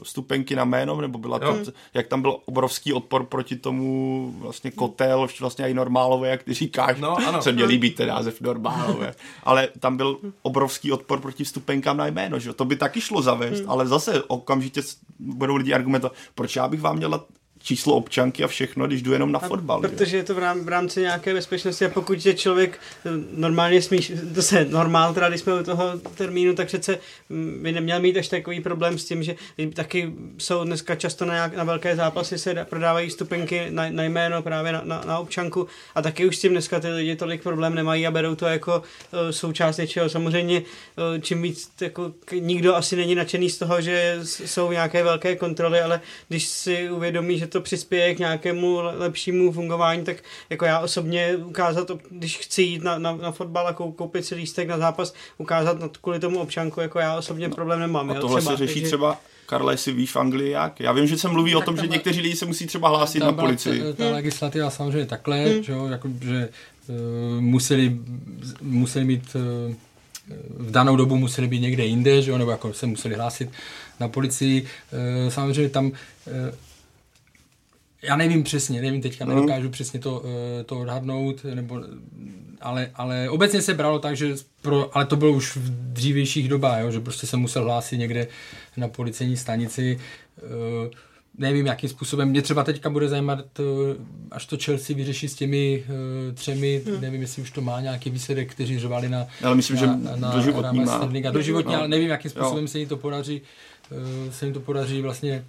stupenky na jméno, nebo byla to, jak tam byl obrovský odpor proti tomu vlastně kotel, vlastně i normálové, jak ty říkáš, no, ano. se mě líbí ten název normálové, ale tam byl obrovský odpor proti stupenkám na jméno, že? to by taky šlo zavést, hmm. ale zase okamžitě budou lidi argumentovat, proč já bych vám měl číslo občanky a všechno, když jdu jenom na a fotbal. Protože je to v, rám, v rámci nějaké bezpečnosti a pokud je člověk eh, normálně smíš, to se normál, teda když jsme u toho termínu, tak přece mm, by neměl mít až takový problém s tím, že taky jsou dneska často na, nějak, na velké zápasy se prodávají stupenky na, na jméno právě na, na, na, občanku a taky už s tím dneska ty lidi tolik problém nemají a berou to jako uh, součást něčeho. Samozřejmě uh, čím víc, jako, nikdo asi není nadšený z toho, že jsou nějaké velké kontroly, ale když si uvědomí, že to to přispěje k nějakému lepšímu fungování, tak jako já osobně ukázat, když chci jít na, na, na fotbal a koupit si lístek na zápas, ukázat na, kvůli tomu občanku, jako já osobně problém nemám. A tohle třeba, se řeší takže... třeba Karle, jestli víš v Anglii jak? Já vím, že se mluví tak o tom, že někteří lidi se musí třeba hlásit na policii. Ta, ta legislativa samozřejmě takhle, hmm. že, jako, že uh, museli, museli mít uh, v danou dobu museli být někde jinde, že jo, nebo jako se museli hlásit na policii. Eh, samozřejmě tam já nevím přesně, nevím teďka, mm. nedokážu přesně to, to odhadnout, nebo, ale, ale obecně se bralo tak, že pro, ale to bylo už v dřívějších dobách, jo, že prostě se musel hlásit někde na policejní stanici nevím, jakým způsobem. Mě třeba teďka bude zajímat, eh, až to Chelsea vyřeší s těmi třemi, hmm. nevím, jestli už to má nějaký výsledek, kteří řvali na Ale myslím, na, že na, doživotní na, má. Doživotní, no. ale nevím, jakým způsobem jo. se jim to podaří, se jim to podaří vlastně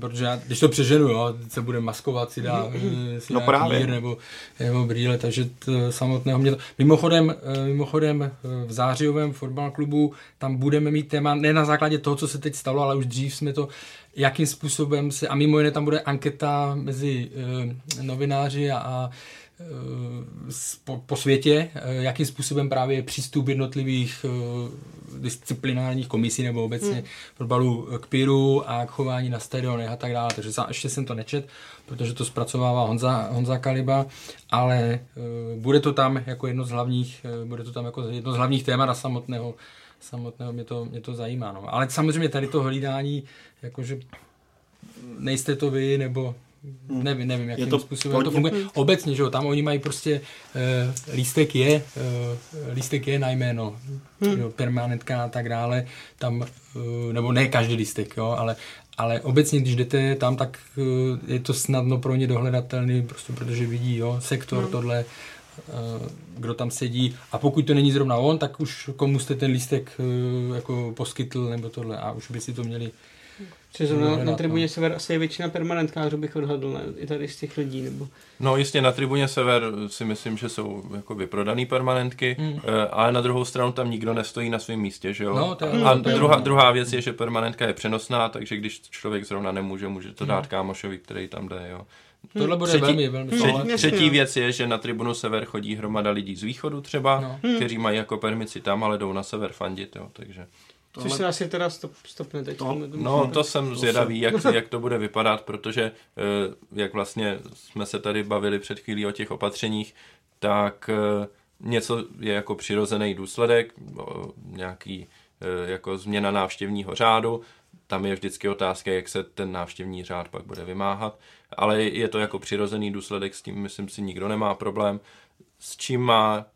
protože já, když to přeženu, jo, se bude maskovat, si dá, si no právě. Mír nebo, nebo brýle, takže to samotného mě to... Mimochodem, mimochodem v zářijovém fotbal klubu tam budeme mít téma, ne na základě toho, co se teď stalo, ale už dřív jsme to jakým způsobem se, a mimo jiné tam bude anketa mezi novináři a, a po, po světě, uh, jakým způsobem právě přístup jednotlivých uh, disciplinárních komisí nebo obecně hmm. fotbalu k píru a k chování na stadionech a tak dále. Takže ještě jsem to nečet, protože to zpracovává Honza, Honza Kaliba, ale uh, bude to tam jako jedno z hlavních, bude to tam jako jedno z hlavních témat a samotného samotného mě to, mě to zajímá. No. Ale samozřejmě tady to hlídání, jakože nejste to vy, nebo hmm. nevím, nevím, jakým to způsobem to funguje. Obecně, že jo, tam oni mají prostě, uh, lístek je, uh, lístek je na jméno, hmm. jo, permanentka a tak dále, tam, uh, nebo ne každý lístek, jo, ale, ale obecně, když jdete tam, tak uh, je to snadno pro ně dohledatelný, prostě protože vidí, jo, sektor, hmm. tohle, kdo tam sedí a pokud to není zrovna on, tak už komu jste ten lístek jako poskytl nebo tohle a už by si to měli Přes na, na tribuně no. Sever asi je většina permanentkářů, bych odhadl, ne? i tady z těch lidí. Nebo... No jistě na tribuně Sever si myslím, že jsou jako vyprodaný permanentky, hmm. Eh, ale na druhou stranu tam nikdo nestojí na svém místě, že jo? No, to je, a to druhá, je, druhá věc je, že permanentka je přenosná, takže když člověk zrovna nemůže, může to dát hmm. kámošovi, který tam jde, jo. Tohle bude třetí, velmi, velmi třetí, třetí věc je, že na tribunu sever chodí hromada lidí z východu třeba, no. Hmm. kteří mají jako permici tam, ale jdou na sever fandit, jo, takže... Tohle... Což se asi teda stop, stopne teď. To, no, to jsem zvědavý, jak, *laughs* jak to bude vypadat, protože eh, jak vlastně jsme se tady bavili před chvílí o těch opatřeních, tak eh, něco je jako přirozený důsledek, nějaký eh, jako změna návštěvního řádu, tam je vždycky otázka, jak se ten návštěvní řád pak bude vymáhat, ale je to jako přirozený důsledek, s tím myslím si nikdo nemá problém. S čím má,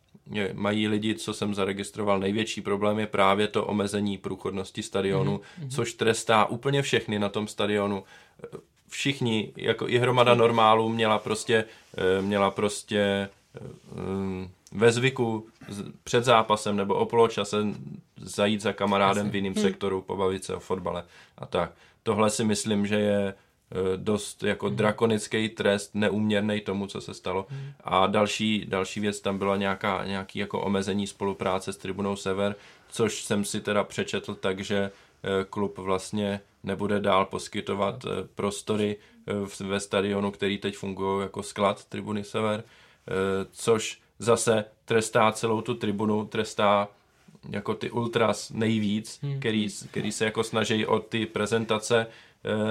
mají lidi, co jsem zaregistroval, největší problém je právě to omezení průchodnosti stadionu, mm-hmm. což trestá úplně všechny na tom stadionu. Všichni, jako i hromada normálů, měla prostě, eh, měla prostě eh, ve zvyku před zápasem nebo o poločase zajít za kamarádem v jiném hmm. sektoru, pobavit se o fotbale a tak. Tohle si myslím, že je dost jako hmm. drakonický trest, neuměrný tomu, co se stalo. Hmm. A další, další věc, tam byla nějaká, nějaký jako omezení spolupráce s tribunou Sever, což jsem si teda přečetl tak, že eh, klub vlastně nebude dál poskytovat eh, prostory ve stadionu, který teď fungují jako sklad tribuny Sever, což zase trestá celou tu tribunu, trestá jako ty ultras nejvíc, hmm. který, který se jako snaží o ty prezentace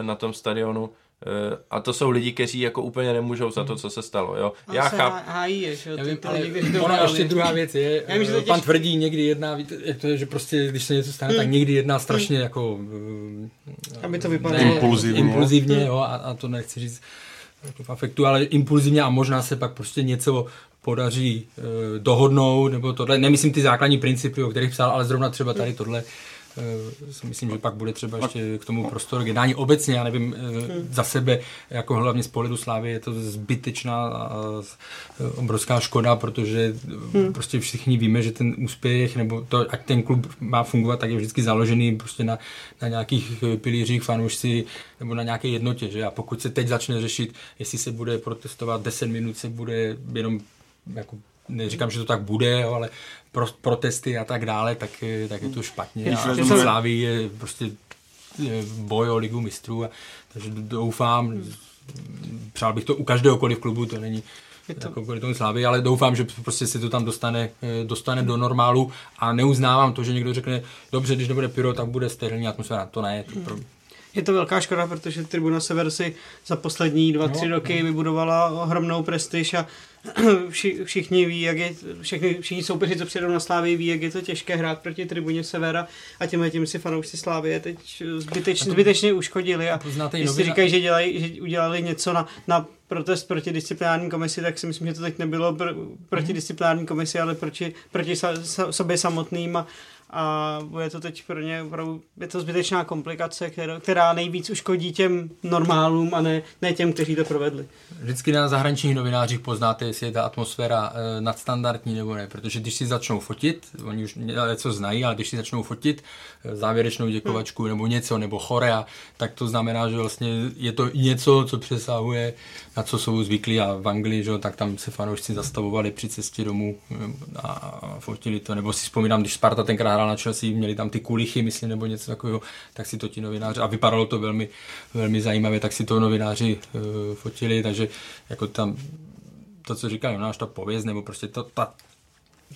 na tom stadionu. E, a to jsou lidi, kteří jako úplně nemůžou za to, hmm. co se stalo. Jo? A Já chápu. Hájí je, že? Ty, lidi, ona ještě druhá věc je, Já vím, že pan tvrdí někdy jedná, jak to je, že prostě, když se něco stane, hmm. tak někdy jedná strašně hmm. jako... Aby to vypadalo. Impulzivně. Impulzivně, jo, a, a to nechci říct jako v afektu, ale impulzivně a možná se pak prostě něco podaří e, dohodnout, nebo tohle, nemyslím ty základní principy, o kterých psal, ale zrovna třeba tady tohle, e, si myslím, že pak bude třeba ještě k tomu prostor jednání. Obecně, já nevím, e, za sebe, jako hlavně z pohledu Slávy je to zbytečná a obrovská škoda, protože hmm. prostě všichni víme, že ten úspěch, nebo to, ať ten klub má fungovat, tak je vždycky založený prostě na, na nějakých pilířích fanoušci nebo na nějaké jednotě, že? A pokud se teď začne řešit, jestli se bude protestovat 10 minut, se bude jenom jako neříkám, že to tak bude, jo, ale pro, protesty a tak dále, tak, tak je to špatně. A Slávy je prostě boj o ligu mistrů, a, takže doufám, přál bych to u každého koliv klubu, to není je to... jako kvůli tomu slávy, ale doufám, že prostě se to tam dostane, dostane do normálu a neuznávám to, že někdo řekne, dobře, když nebude pyro, tak bude sterilní atmosféra. To ne, to pro, Je to velká škoda, protože Tribuna Sever si za poslední dva, no, tři roky no. vybudovala ohromnou prestiž a *clears throat* všichni ví, jak je, všichni, všichni soupeři, co přijedou na Slávy, ví, jak je to těžké hrát proti tribuně Severa a těmhle tím si fanoušci Slávy teď zbytečně, to, zbytečně uškodili a jestli říkají, že, dělají, že udělali něco na, na protest proti disciplinární komisi, tak si myslím, že to teď nebylo pr- proti mhm. disciplinární komisi, ale proti, proti sa, sa, sobě samotným a, a bude to teď pro ně opravdu, je to zbytečná komplikace, která, která nejvíc uškodí těm normálům a ne, ne těm, kteří to provedli. Vždycky na zahraničních novinářích poznáte, jestli je ta atmosféra e, nadstandardní nebo ne, protože když si začnou fotit, oni už něco znají, ale když si začnou fotit e, závěrečnou děkovačku hmm. nebo něco, nebo chorea, tak to znamená, že vlastně je to něco, co přesahuje, na co jsou zvyklí a v Anglii, že, tak tam se fanoušci zastavovali při cestě domů e, a fotili to, nebo si vzpomínám, když Sparta tenkrát hrál na Chelsea, měli tam ty kulichy, myslím, nebo něco takového, tak si to ti novináři, a vypadalo to velmi, velmi zajímavě, tak si to novináři uh, fotili, takže jako tam to, co říkal Jonáš, ta pověst, nebo prostě to, ta,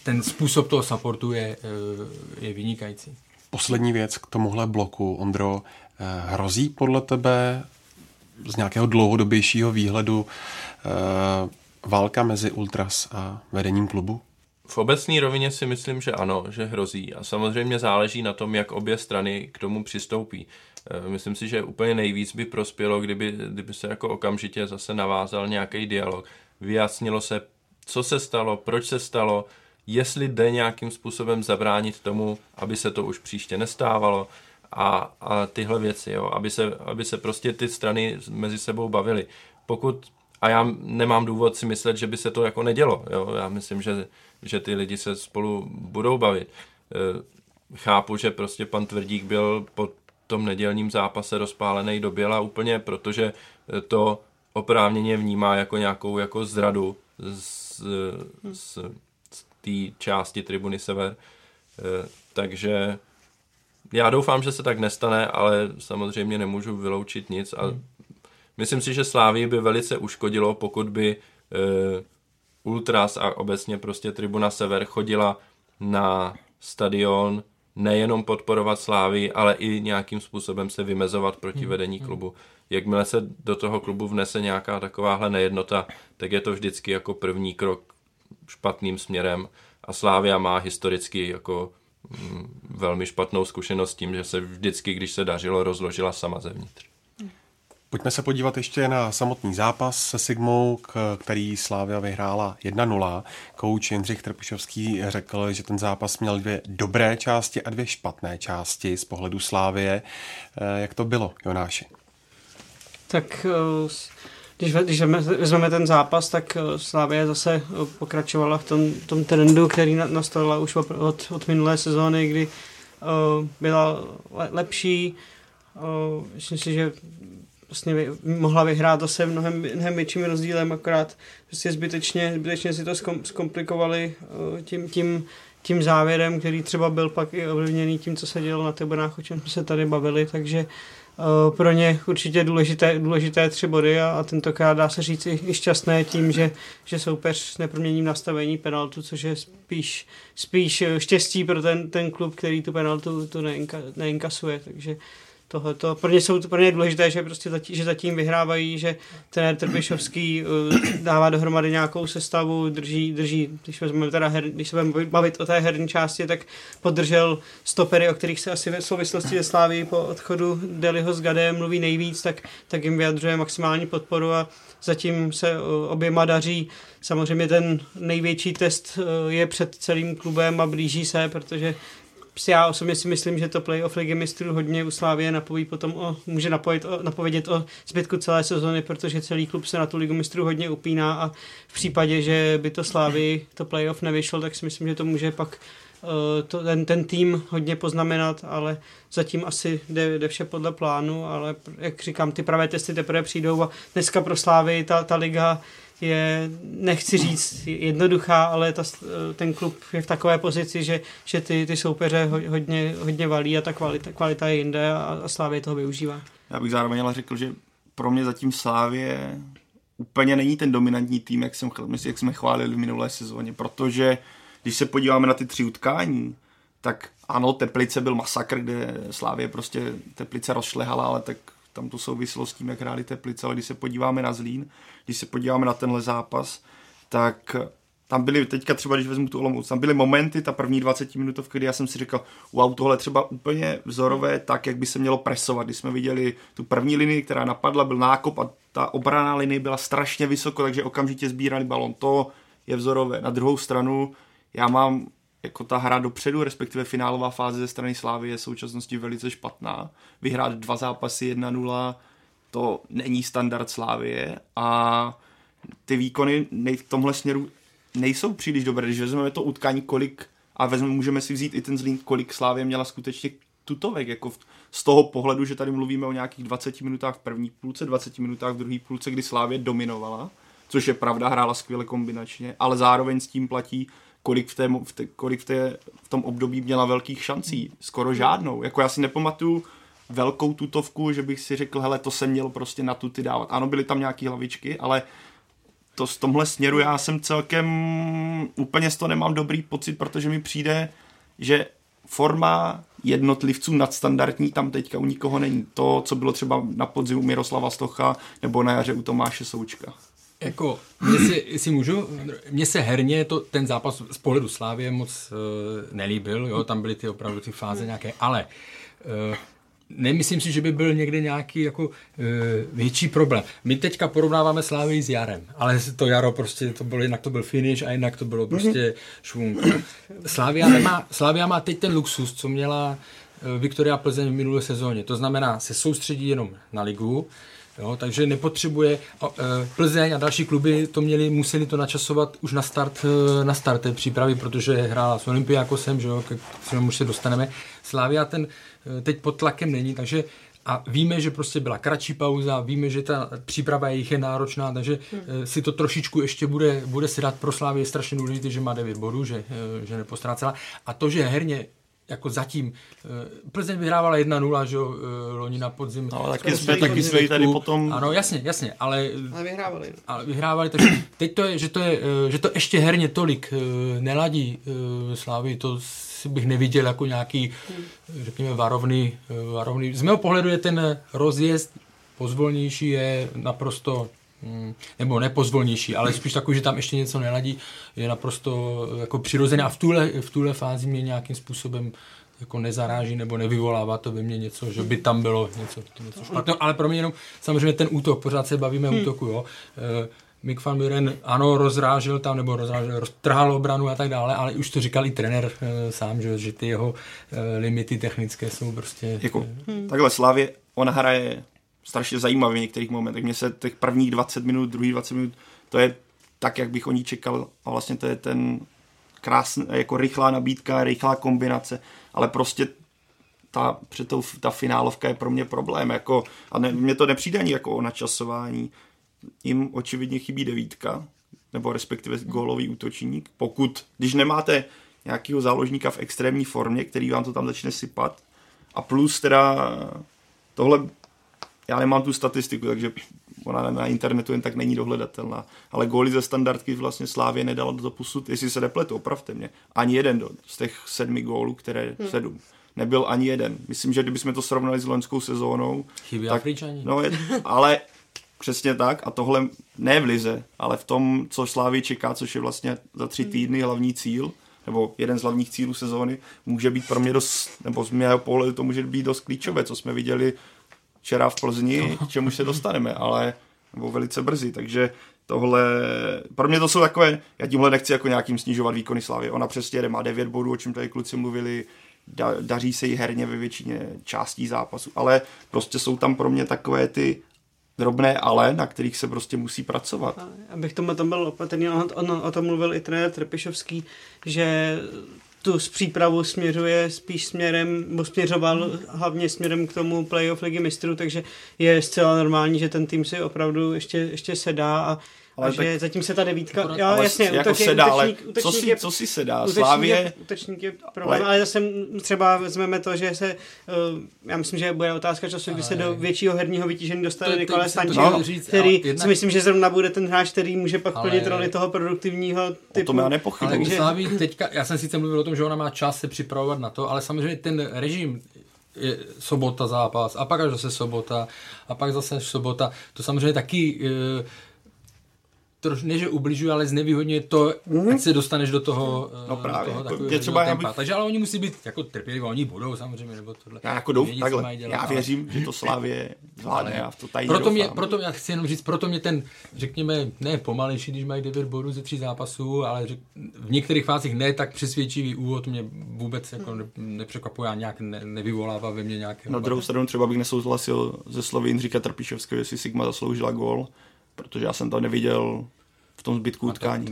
ten způsob toho supportu je, uh, je vynikající. Poslední věc k tomuhle bloku, Ondro, eh, hrozí podle tebe z nějakého dlouhodobějšího výhledu válka mezi Ultras a vedením klubu? V obecné rovině si myslím, že ano, že hrozí. A samozřejmě záleží na tom, jak obě strany k tomu přistoupí. Eh, myslím si, že úplně nejvíc by prospělo, kdyby, kdyby se jako okamžitě zase navázal nějaký dialog. Vyjasnilo se, co se stalo, proč se stalo, jestli jde nějakým způsobem zabránit tomu, aby se to už příště nestávalo a, a tyhle věci, jo, aby, se, aby se prostě ty strany mezi sebou bavily. Pokud a já nemám důvod si myslet, že by se to jako nedělo. Jo? Já myslím, že, že ty lidi se spolu budou bavit. E, chápu, že prostě pan Tvrdík byl po tom nedělním zápase rozpálený do běla úplně, protože to oprávněně vnímá jako nějakou jako zradu z, z, z té části tribuny Sever. Takže já doufám, že se tak nestane, ale samozřejmě nemůžu vyloučit nic a hmm. Myslím si, že Slávii by velice uškodilo, pokud by Ultras a obecně prostě Tribuna Sever chodila na stadion nejenom podporovat Slávy, ale i nějakým způsobem se vymezovat proti hmm, vedení hmm. klubu. Jakmile se do toho klubu vnese nějaká takováhle nejednota, tak je to vždycky jako první krok špatným směrem a Slávia má historicky jako mm, velmi špatnou zkušenost tím, že se vždycky, když se dařilo, rozložila sama zevnitř. Pojďme se podívat ještě na samotný zápas se Sigmou, který Slávia vyhrála 1-0. Kouč Jindřich Trpišovský řekl, že ten zápas měl dvě dobré části a dvě špatné části z pohledu Slávie. Eh, jak to bylo, Jonáši? Tak eh, když, když vezmeme ten zápas, tak eh, Slávie zase pokračovala v tom, tom trendu, který nastala už od, od minulé sezóny, kdy byla lepší. Myslím si, že vlastně mohla vyhrát zase mnohem, mnohem větším rozdílem, akorát. Prostě zbytečně, zbytečně si to zkom, zkomplikovali eh, tím, tím, tím závěrem, který třeba byl pak i ovlivněný tím, co se dělo na tribunách, o čem jsme se tady bavili, takže uh, pro ně určitě důležité, důležité tři body a, a tentokrát dá se říct i, i šťastné tím, že, že soupeř neproměním nastavení penaltu, což je spíš, spíš štěstí pro ten, ten klub, který tu penaltu tu neinka, neinkasuje, takže tohleto. Pro ně, jsou, pro ně je důležité, že, prostě zatím, že zatím vyhrávají, že trenér Trbišovský uh, dává dohromady nějakou sestavu, drží, drží když, vezmeme teda her, když se budeme bavit o té herní části, tak podržel stopery, o kterých se asi v souvislosti se Sláví po odchodu Deliho s Gadem mluví nejvíc, tak, tak jim vyjadřuje maximální podporu a zatím se uh, oběma daří. Samozřejmě ten největší test uh, je před celým klubem a blíží se, protože já osobně si myslím, že to playoff ligy mistrů hodně u Slávě napoví potom o, může napojit o, napovědět o zbytku celé sezony, protože celý klub se na tu ligu mistrů hodně upíná a v případě, že by to Slávy to playoff nevyšlo, tak si myslím, že to může pak uh, to, ten, ten tým hodně poznamenat, ale zatím asi jde, jde vše podle plánu, ale jak říkám, ty pravé testy teprve přijdou a dneska pro Slávy ta, ta liga je, nechci říct jednoduchá, ale ta, ten klub je v takové pozici, že, že ty, ty soupeře hodně, hodně valí a ta kvalita, kvalita je jinde a, a Slávě toho využívá. Já bych zároveň ale řekl, že pro mě zatím Slávě úplně není ten dominantní tým, jak, jsem, jak jsme chválili v minulé sezóně, protože když se podíváme na ty tři utkání, tak ano, Teplice byl masakr, kde Slávě prostě Teplice rozšlehala, ale tak tam to souvislo s tím, jak hráli Teplice, ale když se podíváme na Zlín, když se podíváme na tenhle zápas, tak tam byly teďka třeba, když vezmu tu Olomouc, tam byly momenty, ta první 20 minutovka, kdy já jsem si říkal, wow, tohle třeba úplně vzorové, tak, jak by se mělo presovat. Když jsme viděli tu první linii, která napadla, byl nákop a ta obraná linie byla strašně vysoko, takže okamžitě sbírali balon. To je vzorové. Na druhou stranu, já mám jako ta hra dopředu, respektive finálová fáze ze strany Slávy je v současnosti velice špatná. Vyhrát dva zápasy 1-0, to není standard Slávie a ty výkony v tomhle směru nejsou příliš dobré. Když vezmeme to utkání, kolik, a vezmeme, můžeme si vzít i ten zlín, kolik Slávě měla skutečně tutovek, jako v, z toho pohledu, že tady mluvíme o nějakých 20 minutách v první půlce, 20 minutách v druhé půlce, kdy Slávě dominovala, což je pravda, hrála skvěle kombinačně, ale zároveň s tím platí, kolik v, té, v, té, kolik v, té, v tom období měla velkých šancí. Skoro žádnou. Jako já si nepamatuju velkou tutovku, že bych si řekl, hele, to se mělo prostě na tuty dávat. Ano, byly tam nějaké hlavičky, ale to z tomhle směru já jsem celkem úplně z toho nemám dobrý pocit, protože mi přijde, že forma jednotlivců nadstandardní tam teďka u nikoho není. To, co bylo třeba na podzimu Miroslava Stocha nebo na jaře u Tomáše Součka. Jako, mně si, jestli můžu, mně se herně to, ten zápas z pohledu Slávě moc uh, nelíbil, jo, tam byly ty opravdu ty fáze nějaké, ale uh, nemyslím si, že by byl někde nějaký jako e, větší problém. My teďka porovnáváme Slávy s Jarem, ale to Jaro prostě, to bylo, jinak to byl finish a jinak to bylo prostě mm-hmm. švung. Slávia má, Slávia má teď ten luxus, co měla Viktoria Plzeň v minulé sezóně. To znamená, se soustředí jenom na ligu, Jo, takže nepotřebuje e, Plzeň a další kluby to měli, museli to načasovat už na start, e, na start té přípravy, protože hrála s Olympiakosem, že jo, k kterému už se dostaneme. Slávia ten e, teď pod tlakem není, takže a víme, že prostě byla kratší pauza, víme, že ta příprava jejich je náročná, takže hmm. si to trošičku ještě bude, bude si dát pro Slávě je strašně důležité, že má 9 bodů, že, že nepostrácela. A to, že herně jako zatím. Eh, Plzeň vyhrávala 1-0, že jo, eh, loni na podzim. No, taky jsme, taky jsme tady potom... Ano, jasně, jasně, ale... Ale vyhrávali. Ale vyhrávali, takže *clears throat* teď to je, že to je, eh, že to ještě herně tolik neladí Slávy, to si bych neviděl jako nějaký, řekněme, varovný, varovný. Z mého pohledu je ten rozjezd pozvolnější, je naprosto Hmm, nebo nepozvolnější, ale spíš takový, že tam ještě něco neladí, je naprosto jako přirozené a v tuhle, v tuhle fázi mě nějakým způsobem jako nezaráží nebo nevyvolává to ve mně něco, že by tam bylo něco, něco špatného, ale pro mě jenom samozřejmě ten útok, pořád se bavíme hmm. útoku, jo. E, Mick van Buren, ano, rozrážel tam, nebo rozrážel, roztrhal obranu a tak dále, ale už to říkal i trenér e, sám, že, že ty jeho e, limity technické jsou prostě... Jako, hmm. takhle Slavě, ona hraje strašně zajímavý v některých momentech. Mně se těch prvních 20 minut, druhých 20 minut, to je tak, jak bych o ní čekal. A vlastně to je ten krásný, jako rychlá nabídka, rychlá kombinace, ale prostě ta, před tou, ta finálovka je pro mě problém, jako, a ne, mně to nepřijde ani jako o načasování, jim očividně chybí devítka, nebo respektive gólový útočník, pokud, když nemáte nějakého záložníka v extrémní formě, který vám to tam začne sypat, a plus teda tohle já nemám tu statistiku, takže ona na internetu jen tak není dohledatelná. Ale góly ze standardky vlastně Slávě nedala do posud, jestli se nepletu, opravte mě, ani jeden do, z těch sedmi gólů, které hmm. sedm. Nebyl ani jeden. Myslím, že kdybychom to srovnali s loňskou sezónou. Chybí tak, Afričani. No, je, ale přesně tak a tohle ne v lize, ale v tom, co Slávy čeká, což je vlastně za tři hmm. týdny hlavní cíl, nebo jeden z hlavních cílů sezóny, může být pro mě dost, nebo z mého pohledu to může být dost klíčové, co jsme viděli včera v Plzni, k čemu se dostaneme, ale nebo velice brzy, takže tohle, pro mě to jsou takové, já tímhle nechci jako nějakým snižovat výkony Slavy, ona přesně jde, má 9 bodů, o čem tady kluci mluvili, da, daří se jí herně ve většině částí zápasu, ale prostě jsou tam pro mě takové ty drobné ale, na kterých se prostě musí pracovat. Abych tomu tam byl opatrný, on, on o tom mluvil i trenér Trpišovský, že tu z přípravu směřuje spíš směrem, nebo směřoval hlavně směrem k tomu playoff ligy mistrů, takže je zcela normální, že ten tým si opravdu ještě, ještě sedá a, Ale že tak... zatím se ta devítka, ale, jo, jasně, jako útočník, se dá, ale útočník, co, si, je, co si se dá? útočník Slávě... Je, útočník je problém, ale... ale zase třeba vezmeme to, že se, uh, já myslím, že bude otázka času, kdy se do většího herního vytížení dostane Nikolaj Stančil, no, který jedna... si myslím, že zrovna bude ten hráč, který může pak ale... plnit roli toho produktivního typu. O tom já nepochybuji. Takže... Slávy teďka, já jsem sice mluvil o tom, že ona má čas se připravovat na to, ale samozřejmě ten režim je sobota zápas a pak až zase sobota a pak zase sobota. To samozřejmě taky e, troš, ne, že ubližuje, ale znevýhodně to, mm. ať se dostaneš do toho, no právě, do toho jako, je třeba tempa. Bych... Takže ale oni musí být jako trpěliví, oni budou samozřejmě, nebo tohle. Já jako douf, takhle, dělat, já věřím, ale... že to *laughs* Slávě zvládne, já v to tady proto mě, proto já chci jenom říct, proto mě ten, řekněme, ne pomalejší, když mají 9 bodů ze tří zápasů, ale řek, v některých fázích ne tak přesvědčivý úvod mě vůbec jako ne, nepřekvapuje a nějak ne, nevyvolává ve mně nějaké. Na druhou stranu třeba bych nesouhlasil ze slovy Jindřika Trpišovského, jestli Sigma zasloužila gól, protože já jsem to neviděl v tom zbytku utkání.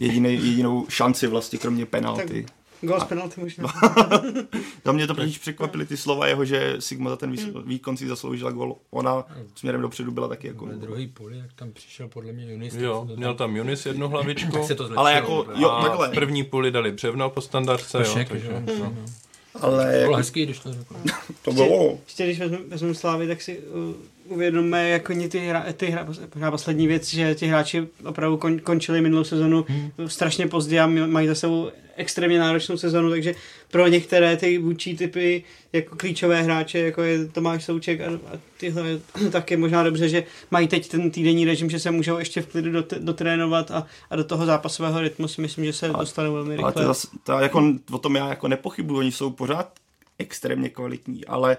Jediný, jedinou šanci vlastně, kromě penalty. Gol z penalty možná. *laughs* Za mě to totiž překvapily ty slova jeho, že Sigma za ten výkon si zasloužila gol. Ona směrem dopředu byla taky jako... Na druhý poli, jak tam přišel podle mě Junis. Jo, měl tam Junis jednu hlavičku. tak se to ale jako, jo, takhle. v první půli dali břevno po standardce. jo, takže, no. Ale to bylo jako, hezký, když to řekl. *laughs* to bylo. Ještě když vezmeme vezmeme Slávy, tak si uh, uvědomíme jako ty, hra, ty hra, hra, poslední věc, že ti hráči opravdu kon, končili minulou sezonu hmm. strašně pozdě a mají za sebou extrémně náročnou sezonu, takže pro některé ty vůči typy jako klíčové hráče, jako je Tomáš Souček a, a tyhle, *clears throat* tak je možná dobře, že mají teď ten týdenní režim, že se můžou ještě v klidu dot, dotrénovat a, a do toho zápasového rytmu si myslím, že se a, dostanou velmi rychle. Ale to, zase, to jako, o tom já jako nepochybuji, oni jsou pořád extrémně kvalitní, ale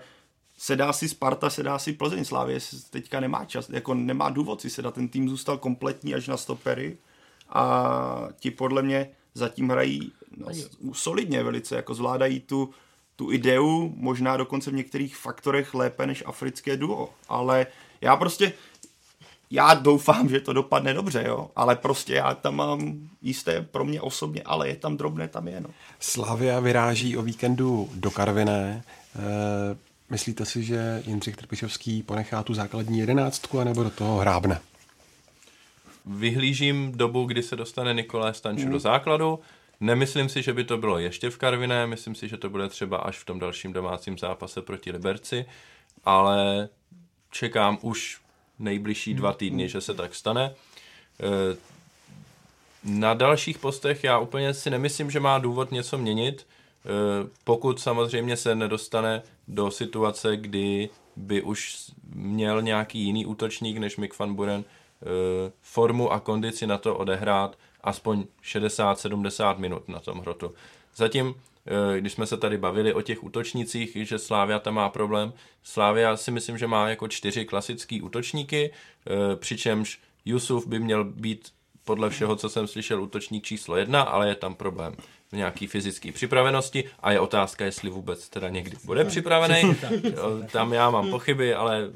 sedá si Sparta, sedá si Plzeň, Slávě teďka nemá čas, jako nemá důvod si sedat, ten tým zůstal kompletní až na stopery a ti podle mě zatím hrají no, solidně velice, jako zvládají tu, tu ideu, možná dokonce v některých faktorech lépe než africké duo, ale já prostě, já doufám, že to dopadne dobře, jo, ale prostě já tam mám jisté pro mě osobně, ale je tam drobné, tam je, no. Slavia vyráží o víkendu do Karviné, e, myslíte si, že Jindřich Trpišovský ponechá tu základní jedenáctku, anebo do toho hrábne? Vyhlížím dobu, kdy se dostane Nikolaj Stanču mm. do základu, Nemyslím si, že by to bylo ještě v Karviné, myslím si, že to bude třeba až v tom dalším domácím zápase proti Liberci, ale čekám už nejbližší dva týdny, že se tak stane. E, na dalších postech já úplně si nemyslím, že má důvod něco měnit, e, pokud samozřejmě se nedostane do situace, kdy by už měl nějaký jiný útočník než Mick van Buren e, formu a kondici na to odehrát aspoň 60-70 minut na tom hrotu. Zatím, eh, když jsme se tady bavili o těch útočnících, že Slávia tam má problém, Slávia si myslím, že má jako čtyři klasický útočníky, eh, přičemž Yusuf by měl být podle všeho, co jsem slyšel, útočník číslo jedna, ale je tam problém nějaký fyzické připravenosti a je otázka, jestli vůbec teda někdy bude připravený. *laughs* Tam já mám pochyby, ale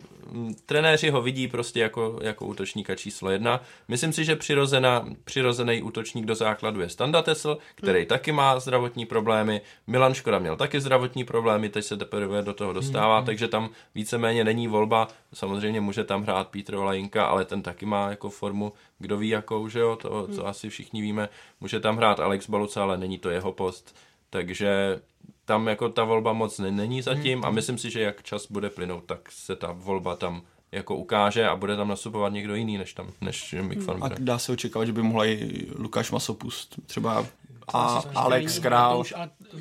trenéři ho vidí prostě jako, jako útočníka číslo jedna. Myslím si, že přirozená, přirozený útočník do základu je Standa Tesl, který hmm. taky má zdravotní problémy. Milan Škoda měl taky zdravotní problémy, teď se teprve do toho dostává, hmm. takže tam víceméně není volba. Samozřejmě může tam hrát Pítr Olajinka, ale ten taky má jako formu, kdo ví jakou, že jo, to, to hmm. asi všichni víme. Může tam hrát Alex Baluca, ale není to jeho post. Takže tam jako ta volba moc není zatím a myslím si, že jak čas bude plynout, tak se ta volba tam jako ukáže a bude tam nastupovat někdo jiný než tam, než Mick Van A dá se očekávat, že by mohla i Lukáš Masopust třeba a Alex Král,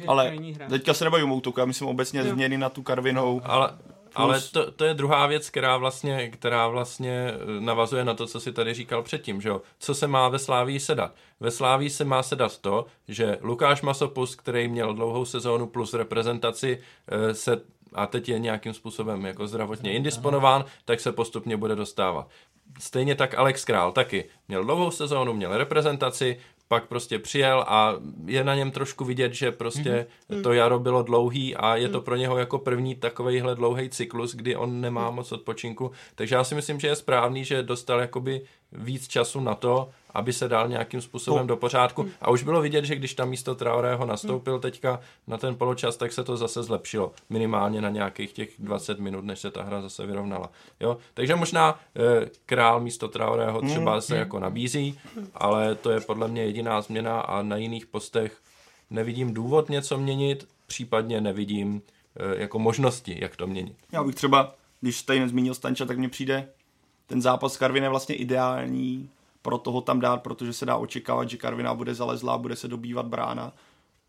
ale teďka se nebavím o útoku, já myslím obecně změny na tu Karvinou. Ale ale to, to je druhá věc, která vlastně, která vlastně eh, navazuje na to, co si tady říkal předtím, že jo? Co se má ve Slávii sedat? Ve Slávii se má sedat to, že Lukáš Masopus, který měl dlouhou sezónu plus reprezentaci, eh, se a teď je nějakým způsobem jako zdravotně indisponován, tak se postupně bude dostávat. Stejně tak Alex Král taky měl dlouhou sezónu, měl reprezentaci, pak prostě přijel a je na něm trošku vidět, že prostě mm-hmm. to jaro bylo dlouhý a je to mhm. pro něho jako první takovejhle dlouhý cyklus, kdy on nemá moc odpočinku. Takže já si myslím, že je správný, že dostal jakoby víc času na to, aby se dal nějakým způsobem To- do pořádku. A už bylo vidět, že když tam místo Traorého nastoupil teďka na ten poločas, tak se to zase zlepšilo. Minimálně na nějakých těch 20 minut, než se ta hra zase vyrovnala. Jo? Takže možná eh, král místo Traorého třeba se jako nabízí, ale to je podle mě jediná změna a na jiných postech nevidím důvod něco měnit, případně nevidím eh, jako možnosti, jak to měnit. Já bych třeba, když tady nezmínil Stanča, tak mně přijde ten zápas s Karvinem vlastně ideální pro toho tam dát, protože se dá očekávat, že Karviná bude zalezlá, bude se dobývat brána.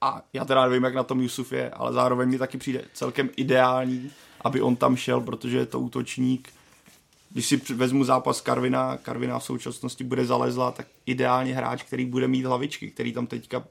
A já teda nevím, jak na tom Jusuf je, ale zároveň mi taky přijde celkem ideální, aby on tam šel, protože je to útočník. Když si vezmu zápas Karvina, Karvina v současnosti bude zalezlá, tak ideálně hráč, který bude mít hlavičky, který tam teďka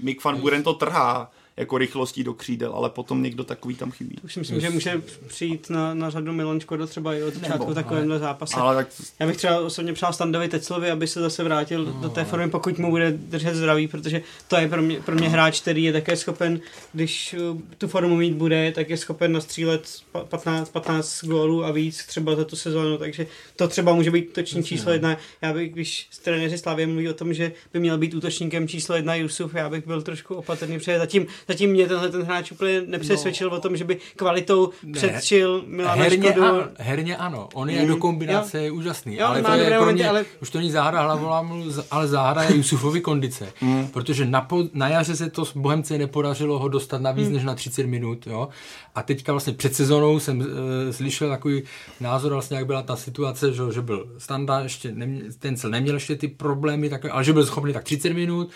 Mick van Buren to trhá jako rychlostí do křídel, ale potom někdo takový tam chybí. Už si myslím, že může přijít na, na řadu Milan Škoda třeba i od začátku Nebo, takovémhle zápase. Ale tak Já bych třeba osobně přál Standovi Teclovi, aby se zase vrátil do té formy, pokud mu bude držet zdraví, protože to je pro mě, pro mě hráč, který je také schopen, když uh, tu formu mít bude, tak je schopen nastřílet pa- 15, 15 gólů a víc třeba za tu sezónu, takže to třeba může být útočník číslo jedna. Já bych, když trenéři Slavě mluví o tom, že by měl být útočníkem číslo jedna Jusuf, já bych byl trošku opatrný, protože zatím, zatím mě tenhle ten hráč úplně nepřesvědčil no. o tom, že by kvalitou předčil Milana herně, Škodu. ano, herně ano, on je do kombinace je úžasný, Jo, ale to je pro momenty, mě, ale- už to není záhra hlavolámu, ale záhra je Jusufovi kondice, protože na, po, na jaře se to s Bohemce nepodařilo ho dostat na víc než na 30 minut, jo, a teďka vlastně před sezónou jsem uh, slyšel takový názor vlastně, jak byla ta situace, že, že byl Standa, ještě nemě, ten cel neměl ještě ty problémy, takové, ale že byl schopný tak 30 minut,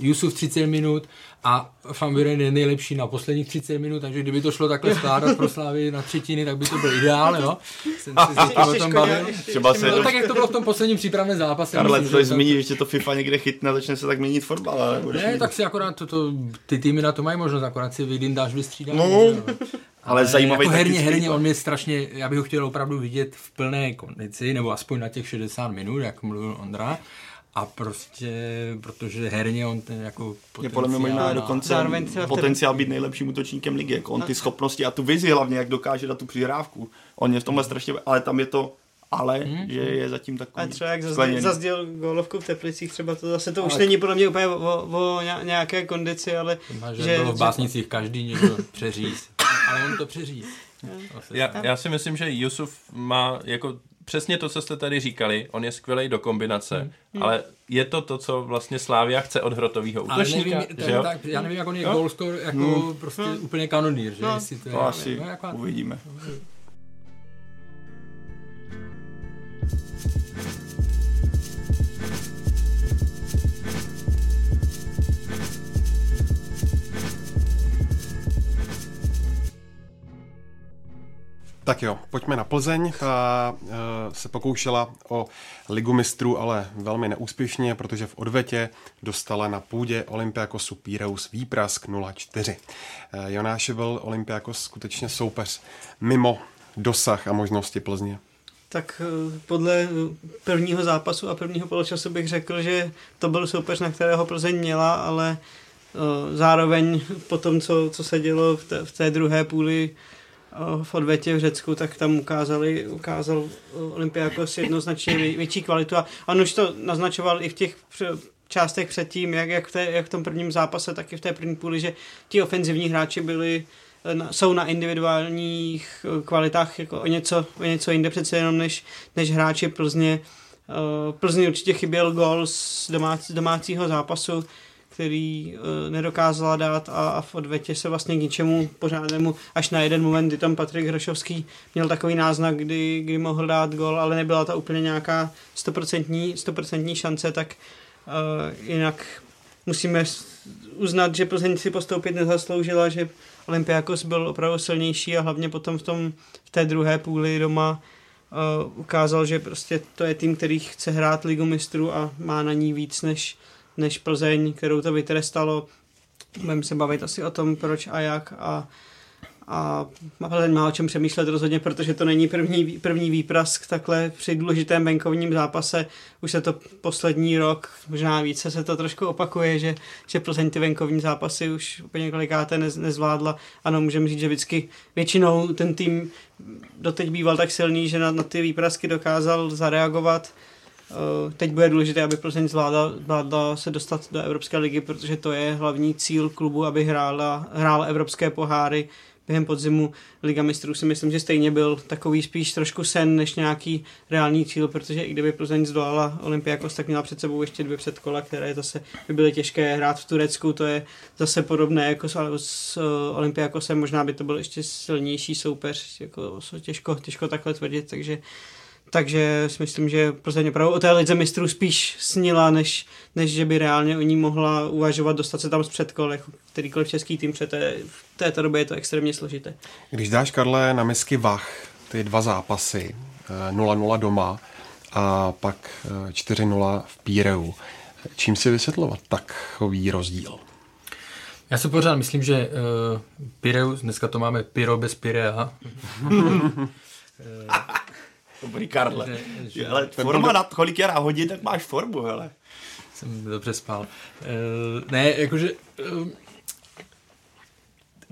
Jusuf 30 minut a Van Buren je nejlepší na posledních 30 minut, takže kdyby to šlo takhle skládat pro Slávy na třetiny, tak by to byl ideál, jo. Jsem se s někým o tom bavil. třeba se No tak jak to bylo v tom posledním přípravném zápase. Karle, myslím, to že tam- zmíní, že to FIFA někde chytne a začne se tak měnit fotbal, ale Ne, mít- tak si akorát to, to, ty týmy na to mají možnost, akorát si vydindáš vystřídat. No, ale zajímavý jako herně, herně, on mě strašně, já bych ho chtěl opravdu vidět v plné kondici, nebo aspoň na těch 60 minut, jak mluvil Ondra. A prostě, protože herně on ten jako je podle mě možná potenciál dokonce Zároveň třeba v té- potenciál být nejlepším útočníkem ligy. Jako on ty schopnosti a tu vizi hlavně, jak dokáže dát tu přihrávku. On je v tomhle strašně, ale tam je to ale, že je zatím takový A třeba jak zazděl, zazděl gólovku v Teplicích, třeba to zase to už Ale- není podle mě úplně o, o, o ně- nějaké kondici, ale Má, že, že bylo v básnicích každý někdo *laughs* přeříz. Ale on to přeříz. Já, já si myslím, že Jusuf má jako přesně to, co jste tady říkali, on je skvělý do kombinace, Hmm. ale je to to, co vlastně Slávia chce od hrotového Ale útočníka, nevím, že jo? tak, já nevím, jak on je goal score, jako prostě úplně kanonýr, že? No. Jestli to, je, To asi no, jako, uvidíme. Tak jo, pojďme na Plzeň. Ta uh, se pokoušela o ligu mistrů, ale velmi neúspěšně, protože v odvetě dostala na půdě Olympiakosu Píreus výprask 0-4. Uh, Jonáši byl Olympiakos skutečně soupeř mimo dosah a možnosti Plzně. tak eh, podle prvního zápasu a prvního poločasu bych řekl, že to byl soupeř, na kterého Plzeň měla, ale zároveň po tom, co, co se dělo v té, v té druhé půli v odvetě v Řecku, tak tam ukázali, ukázal eh, Olympiakos jednoznačně vě- větší kvalitu a on už to naznačoval i v těch částech předtím, jak, jak, v té, jak v tom prvním zápase, tak i v té první půli, že ti ofenzivní hráči byli eh, jsou na individuálních eh, kvalitách jako o něco, o něco jinde přece jenom než, než hráči Plzně. Eh, Plzni určitě chyběl gol z, domác, z domácího zápasu, který uh, nedokázala dát a, a v odvetě se vlastně k ničemu pořádnému až na jeden moment, kdy tam Patrik Hrošovský měl takový náznak, kdy, kdy mohl dát gol, ale nebyla to úplně nějaká stoprocentní, šance, tak uh, jinak musíme uznat, že Plzeň si postoupit nezasloužila, že Olympiakos byl opravdu silnější a hlavně potom v, tom, v té druhé půli doma uh, ukázal, že prostě to je tým, který chce hrát ligu mistrů a má na ní víc než, než Plzeň, kterou to vytrestalo. Budeme se bavit asi o tom, proč a jak a a Plzeň má o čem přemýšlet rozhodně, protože to není první, první výprask takhle při důležitém venkovním zápase. Už se to poslední rok, možná více se to trošku opakuje, že, že Plzeň ty venkovní zápasy už úplně několikáté nez, nezvládla. Ano, můžeme říct, že vždycky většinou ten tým doteď býval tak silný, že na, na ty výprasky dokázal zareagovat. Teď bude důležité, aby Plzeň zvládla, zvládla se dostat do Evropské ligy, protože to je hlavní cíl klubu, aby hrála, hrála evropské poháry, během podzimu Liga mistrů. Si myslím, že stejně byl takový spíš trošku sen než nějaký reálný cíl, protože i kdyby Plzeň zdolala Olympiakos, tak měla před sebou ještě dvě předkola, které zase by byly těžké hrát v Turecku, to je zase podobné jako s, s uh, Olympiakosem, možná by to byl ještě silnější soupeř, jako těžko, těžko takhle tvrdit, takže takže si myslím, že Plzeň opravdu o té lize mistrů spíš snila, než, než že by reálně o ní mohla uvažovat dostat se tam z předkol, jako kterýkoliv český tým, protože té, v této době je to extrémně složité. Když dáš, Karle, na misky Vach ty dva zápasy, 0-0 eh, doma a pak 4-0 v Píreu, čím si vysvětlovat takový rozdíl? Já si pořád myslím, že uh, Pireus, dneska to máme Piro bez Pirea. *laughs* Dobrý Karle. Že, že, ale forma na kolik je na hodin, tak máš formu, hele. Jsem dobře spal. Uh, ne, jakože... Uh,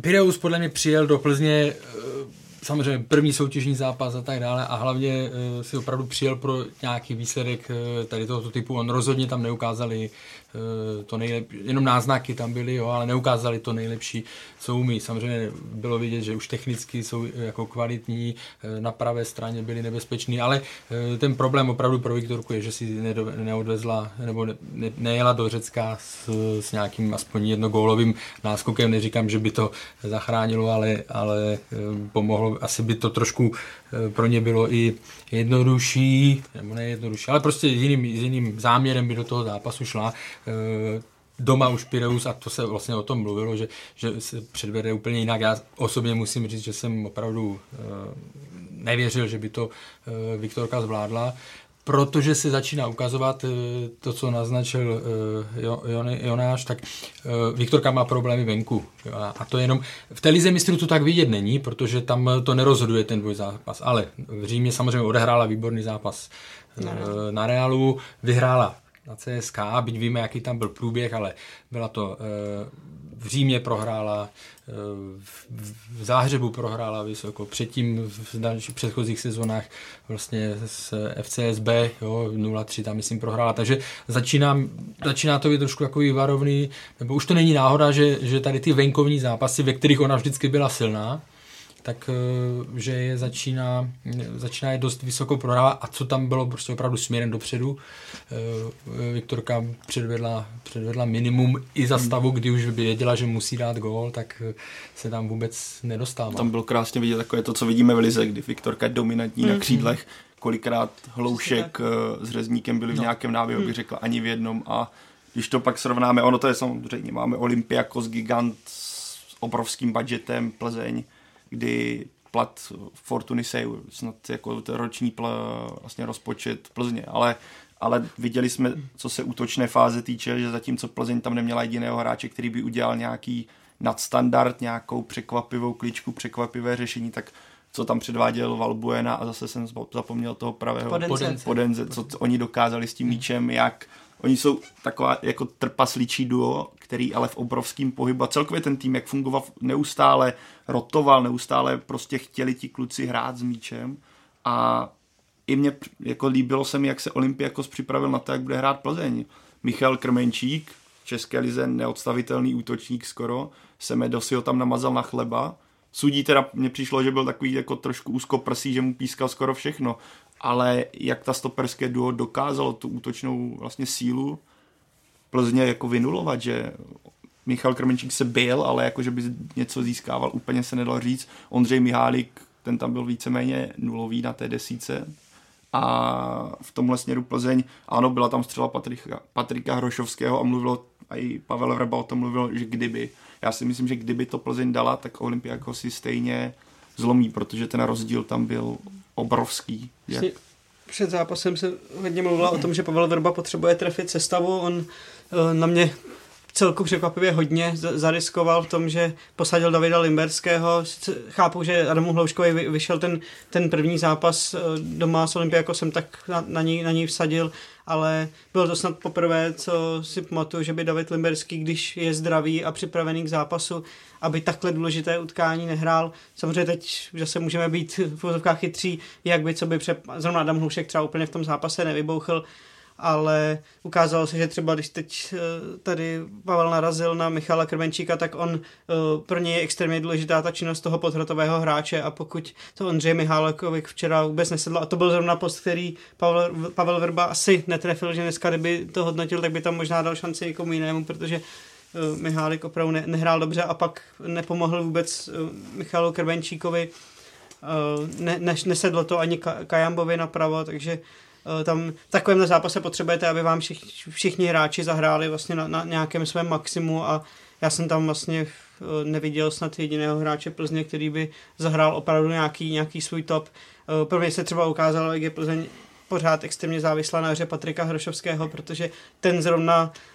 Pireus podle mě přijel do Plzně uh, samozřejmě první soutěžní zápas a tak dále a hlavně uh, si opravdu přijel pro nějaký výsledek uh, tady tohoto typu. On rozhodně tam neukázali Eh, to nejlepší, jenom náznaky tam byly, jo, ale neukázali to nejlepší, co umí. Samozřejmě bylo vidět, že už technicky jsou jako kvalitní, eh, na pravé straně byli nebezpeční, ale eh, ten problém opravdu pro Viktorku je, že si neodvezla nebo ne, ne, nejela do Řecka s, s nějakým aspoň jednogólovým náskokem. Neříkám, že by to zachránilo, ale, ale pomohlo. Asi by to trošku pro ně bylo i jednodušší, nebo ne jednodušší, ale prostě s jiným, s jiným záměrem by do toho zápasu šla. Eh, doma už Pireus, a to se vlastně o tom mluvilo, že, že se předvede úplně jinak. Já osobně musím říct, že jsem opravdu eh, nevěřil, že by to eh, Viktorka zvládla protože se začíná ukazovat to, co naznačil Jonáš, tak Viktorka má problémy venku. A to jenom v té lize mistrů to tak vidět není, protože tam to nerozhoduje ten dvoj zápas. Ale v Římě samozřejmě odehrála výborný zápas na Realu, vyhrála na CSK, byť víme, jaký tam byl průběh, ale byla to eh, v Římě prohrála, eh, v Záhřebu prohrála vysoko, předtím v dalších předchozích sezónách vlastně s FCSB, jo, 0-3 tam myslím prohrála, takže začíná, začíná to být trošku takový varovný, nebo už to není náhoda, že, že tady ty venkovní zápasy, ve kterých ona vždycky byla silná, tak eh, že je začíná, začíná je dost vysoko prohrávat a co tam bylo prostě opravdu směrem dopředu. Eh, Viktorka předvedla, předvedla minimum i za stavu, kdy už věděla, že musí dát gól, tak eh, se tam vůbec nedostává. Tam bylo krásně vidět takové to, co vidíme v Lize, kdy Viktorka je dominantní mm-hmm. na křídlech, kolikrát Hloušek s Řezníkem byli v no. nějakém náběhu, bych mm. řekla, ani v jednom a když to pak srovnáme, ono to je samozřejmě, máme Olympiakos gigant s obrovským budgetem, Plzeň, kdy plat Fortuny se snad jako roční pl, vlastně rozpočet Plzně, ale ale viděli jsme, co se útočné fáze týče, že zatímco Plzeň tam neměla jediného hráče, který by udělal nějaký nadstandard, nějakou překvapivou kličku, překvapivé řešení, tak co tam předváděl Valbuena a zase jsem zapomněl toho pravého Podenze, Podenze co, co oni dokázali s tím míčem, jak Oni jsou taková jako trpasličí duo, který ale v obrovském pohybu a celkově ten tým, jak fungoval, neustále rotoval, neustále prostě chtěli ti kluci hrát s míčem a i mě jako líbilo se mi, jak se Olympiakos připravil na to, jak bude hrát Plzeň. Michal Krmenčík, České lize neodstavitelný útočník skoro, Semedo si ho tam namazal na chleba. Sudí teda mně přišlo, že byl takový jako trošku úzkoprsý, že mu pískal skoro všechno ale jak ta stoperské duo dokázalo tu útočnou vlastně sílu Plzně jako vynulovat, že Michal Krmenčík se byl, ale jako, že by něco získával, úplně se nedal říct. Ondřej Mihálik, ten tam byl víceméně nulový na té desíce. A v tomhle směru Plzeň, ano, byla tam střela Patrika, Patrika Hrošovského a mluvilo, a i Pavel Vrba o tom mluvil, že kdyby. Já si myslím, že kdyby to Plzeň dala, tak Olympiakos si stejně zlomí, protože ten rozdíl tam byl obrovský. Jak... Před zápasem se hodně mluvila o tom, že Pavel Verba potřebuje trefit sestavu. On eh, na mě celku překvapivě hodně zariskoval v tom, že posadil Davida Limberského. Chápu, že Adamu Hlouškovi vyšel ten, ten první zápas eh, doma s Olympiakosem, tak na, na, ní, na ní vsadil, ale bylo to snad poprvé, co si pamatuju, že by David Limberský, když je zdravý a připravený k zápasu, aby takhle důležité utkání nehrál. Samozřejmě teď že se můžeme být v vozovkách chytří, jak by, co by pře... Zrovna Adam Hlušek třeba úplně v tom zápase nevybouchl, ale ukázalo se, že třeba když teď eh, tady Pavel narazil na Michala Krmenčíka, tak on eh, pro něj je extrémně důležitá ta činnost toho podhrotového hráče a pokud to Ondřej Mihálekovi včera vůbec nesedlo, a to byl zrovna post, který Pavel, Pavel Verba asi netrefil, že dneska kdyby to hodnotil, tak by tam možná dal šanci někomu jinému, protože uh, Mihálek opravdu ne, nehrál dobře a pak nepomohl vůbec uh, Michalu Krvenčíkovi. Uh, ne, ne, nesedlo to ani Kajambovi napravo, takže Eh, tam v takovém zápase potřebujete, aby vám všichni, všichni hráči zahráli vlastně na, na nějakém svém maximu a já jsem tam vlastně eh, neviděl snad jediného hráče Plzně, který by zahrál opravdu nějaký, nějaký svůj top. Eh, pro mě se třeba ukázalo, jak je Plzeň pořád extrémně závislá na hře Patrika Hrošovského, protože ten zrovna Eh,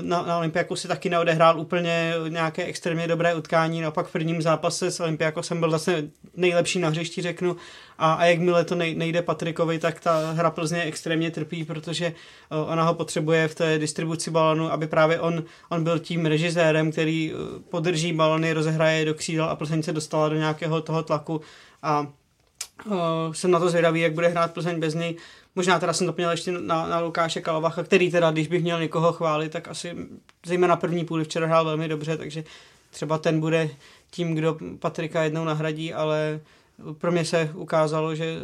na, na Olympiaku si taky neodehrál úplně nějaké extrémně dobré utkání, naopak v prvním zápase s jsem byl vlastně nejlepší na hřišti, řeknu, a, a jakmile to nejde Patrikovi, tak ta hra Plzně extrémně trpí, protože uh, ona ho potřebuje v té distribuci balonu, aby právě on, on byl tím režisérem, který uh, podrží balony, rozehraje do křídel a Plzeň se dostala do nějakého toho tlaku a uh, jsem na to zvědavý, jak bude hrát Plzeň bez něj. Možná teda jsem to měl ještě na, na Lukáše Kalavacha, který teda, když bych měl někoho chválit, tak asi zejména první půli včera hrál velmi dobře, takže třeba ten bude tím, kdo Patrika jednou nahradí, ale pro mě se ukázalo, že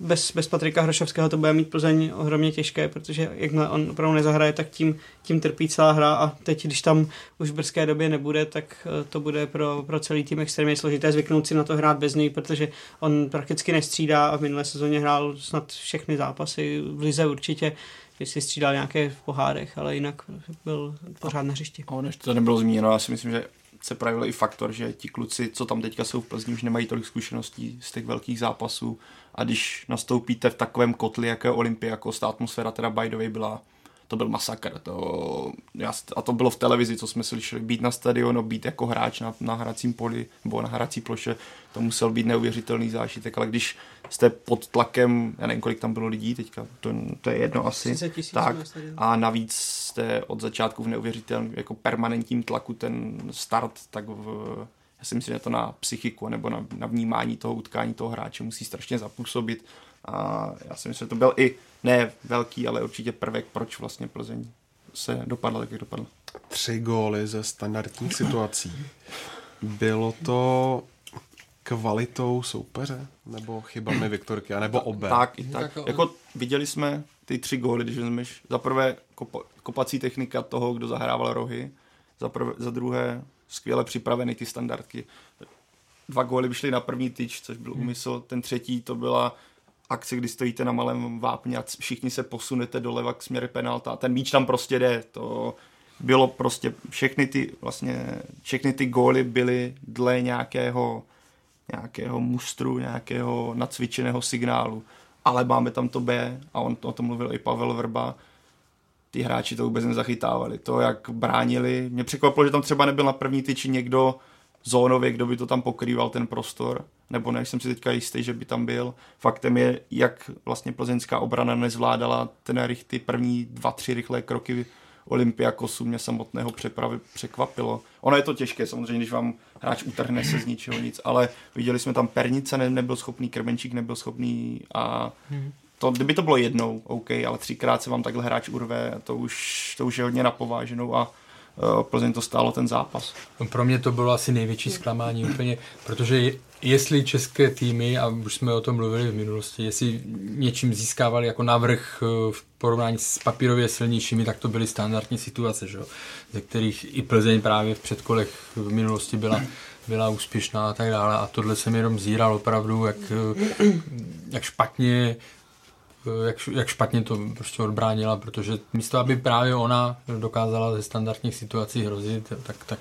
bez, bez Patrika Hrošovského to bude mít Plzeň ohromně těžké, protože jakmile on opravdu nezahraje, tak tím, tím trpí celá hra a teď, když tam už v brzké době nebude, tak eh, to bude pro, pro celý tým extrémně složité zvyknout si na to hrát bez něj, protože on prakticky nestřídá a v minulé sezóně hrál snad všechny zápasy, v Lize určitě, že si střídal nějaké v pohárech, ale jinak byl pořád na hřišti. A než to nebylo zmíněno, já si myslím, že se projevil i faktor, že ti kluci, co tam teďka jsou v Plzni, už nemají tolik zkušeností z těch velkých zápasů. A když nastoupíte v takovém kotli, jako je Olympia, jako ta atmosféra teda by byla to byl masakr. To, a to bylo v televizi, co jsme slyšeli. Být na stadionu, být jako hráč na, na hracím poli nebo na hrací ploše, to musel být neuvěřitelný zážitek, ale když jste pod tlakem, já nevím, kolik tam bylo lidí teďka, to, to je jedno asi, tak, a navíc jste od začátku v neuvěřitelném, jako permanentním tlaku ten start, tak v, já si myslím, že to na psychiku nebo na, na vnímání toho utkání toho hráče musí strašně zapůsobit a já si myslím, že to byl i ne velký, ale určitě prvek, proč vlastně Plzeň se dopadla tak, jak dopadla. Tři góly ze standardních situací. Bylo to kvalitou soupeře? Nebo chybami Viktorky? A nebo obé? Tak, i tak. Jako viděli jsme ty tři góly, když vezmeš za prvé kopa, kopací technika toho, kdo zahrával rohy, za, prvé, za druhé skvěle připravený ty standardky. Dva góly vyšly na první tyč, což byl úmysl. Ten třetí to byla akce, kdy stojíte na malém vápně a všichni se posunete doleva k směru penalta. Ten míč tam prostě jde. To bylo prostě všechny ty vlastně, všechny ty góly byly dle nějakého nějakého mustru, nějakého nacvičeného signálu. Ale máme tam to B a on o tom mluvil i Pavel Vrba. Ty hráči to vůbec nezachytávali. To, jak bránili. Mě překvapilo, že tam třeba nebyl na první tyči někdo, zónově, kdo by to tam pokrýval ten prostor, nebo nejsem si teďka jistý, že by tam byl. Faktem je, jak vlastně plzeňská obrana nezvládala ten ty první dva, tři rychlé kroky Olympiakosu mě samotného přepravy překvapilo. Ono je to těžké, samozřejmě, když vám hráč utrhne se z ničeho nic, ale viděli jsme tam Pernice ne, nebyl schopný, Krmenčík nebyl schopný a to, kdyby to bylo jednou, OK, ale třikrát se vám takhle hráč urve, to už, to už je hodně napováženou a Plzeň to stálo ten zápas. No, pro mě to bylo asi největší zklamání úplně, protože jestli české týmy, a už jsme o tom mluvili v minulosti, jestli něčím získávali jako navrh eh, v porovnání s papírově silnějšími, tak to byly standardní situace, že? ze kterých i Plzeň právě v předkolech v minulosti byla, byla úspěšná a tak dále. A tohle jsem jenom zíral opravdu, jak, eh, jak špatně jak, jak špatně to prostě odbránila, protože místo, aby právě ona dokázala ze standardních situací hrozit, tak, tak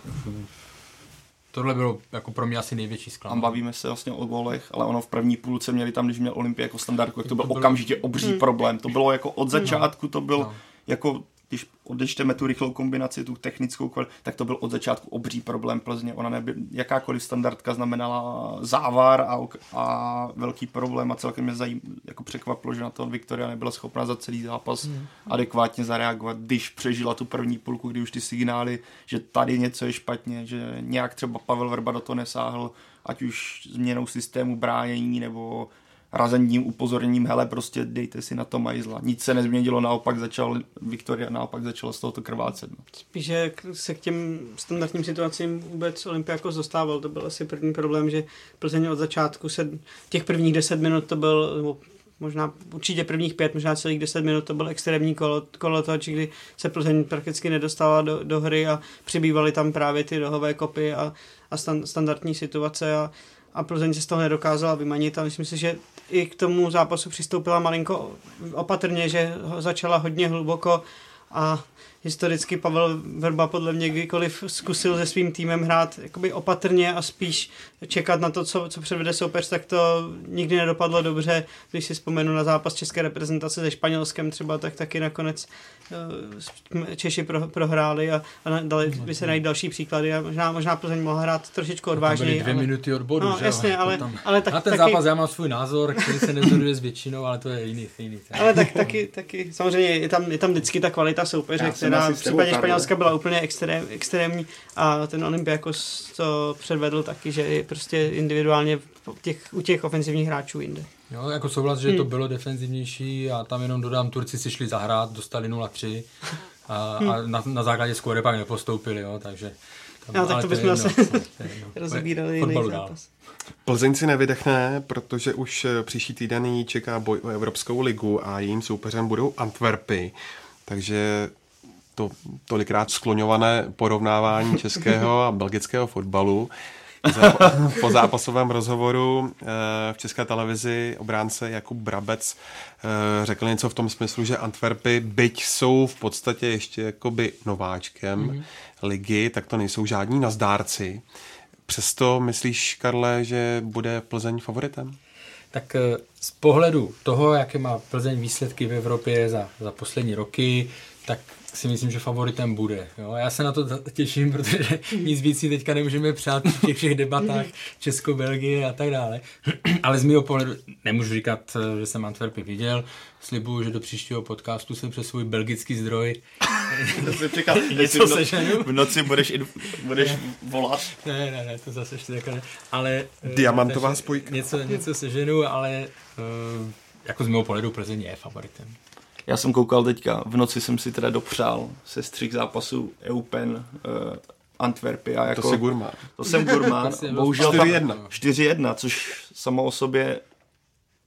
tohle bylo jako pro mě asi největší zklamání. A bavíme se vlastně o golech, ale ono v první půlce měli tam, když měl Olympia jako standardku, jak to byl to bylo... okamžitě obří hmm. problém. To bylo jako od začátku, to byl no. jako když odečteme tu rychlou kombinaci, tu technickou kvalitu, tak to byl od začátku obří problém Plzně. Ona neby, jakákoliv standardka znamenala závar a, a velký problém a celkem mě zajím, jako překvapilo, že na to Viktoria nebyla schopna za celý zápas hmm. adekvátně zareagovat, když přežila tu první půlku, kdy už ty signály, že tady něco je špatně, že nějak třeba Pavel Verba do toho nesáhl, ať už změnou systému bránění nebo razendním upozorněním, hele, prostě dejte si na to majzla. Nic se nezměnilo, naopak začal, Viktoria naopak začala z tohoto krvácet. No. Spíš, že se k těm standardním situacím vůbec Olympiakos dostával, to byl asi první problém, že Plzeň od začátku se, těch prvních deset minut to byl, možná určitě prvních pět, možná celých deset minut to byl extrémní kolo, kolotoč, kdy se Plzeň prakticky nedostala do, do hry a přibývaly tam právě ty rohové kopy a, a stand, standardní situace a, a Plzeň se z toho nedokázala vymanit a myslím si, že i k tomu zápasu přistoupila malinko opatrně, že začala hodně hluboko a historicky Pavel Verba podle mě kdykoliv zkusil se svým týmem hrát jakoby opatrně a spíš čekat na to, co, co předvede soupeř, tak to nikdy nedopadlo dobře. Když si vzpomenu na zápas české reprezentace se Španělskem třeba, tak taky nakonec Češi pro, prohráli a, a dali by se najít další příklady a možná, možná Plzeň mohla hrát trošičku odvážněji. dvě ale... minuty od bodu, no, že? jasně, ale, tam... ale tak, Na ten taky... zápas já mám svůj názor, který se nezhoduje s většinou, ale to je jiný. jiný ale tak, taky, taky, samozřejmě je tam, je tam vždycky ta kvalita soupeře, která v případě Španělska byla úplně extrém, extrémní a ten Olympiakos to předvedl taky, že je prostě individuálně těch, u těch ofenzivních hráčů jinde. Jo, jako souhlas, že hmm. to bylo defenzivnější a tam jenom dodám, Turci si šli zahrát, dostali 0-3 a, hmm. a na, na základě skóre pak nepostoupili, jo, takže tam, no, tak to bychom zase *laughs* jiný zápas. Plzeň si nevydechne, protože už příští týden jí čeká boj o Evropskou ligu a jejím soupeřem budou Antwerpy. Takže to tolikrát skloňované porovnávání českého a *laughs* belgického fotbalu. Po zápasovém rozhovoru eh, v české televizi obránce Jakub Brabec eh, řekl něco v tom smyslu, že Antwerpy, byť jsou v podstatě ještě jakoby nováčkem mm-hmm. ligy, tak to nejsou žádní nazdárci. Přesto myslíš, Karle, že bude Plzeň favoritem? Tak eh, z pohledu toho, jaké má Plzeň výsledky v Evropě za, za poslední roky, tak si myslím, že favoritem bude. Jo? Já se na to těším, *laughs* protože nic víc si teďka nemůžeme přát v těch všech debatách Česko-Belgie a tak dále. *clears throat* Ale z mého pohledu nemůžu říkat, že jsem Antwerpy viděl. Slibuju, že do příštího podcastu jsem přes svůj belgický zdroj to *laughs* si čekal, něco seženu. V noci budeš, in, budeš ne. volat. Ne, ne, ne, to zase ještě ne. Ale... Eh, Diamantová spojka. Něco, něco seženu, ale uh, jako z mého pohledu Plzeň je favoritem. Já jsem koukal teďka, v noci jsem si teda dopřál se střih zápasu Eupen uh, Antwerpy. A jako, to jsi gurmán. To jsem gurmán. *laughs* Bohužel 4-1. 4-1, což samo o sobě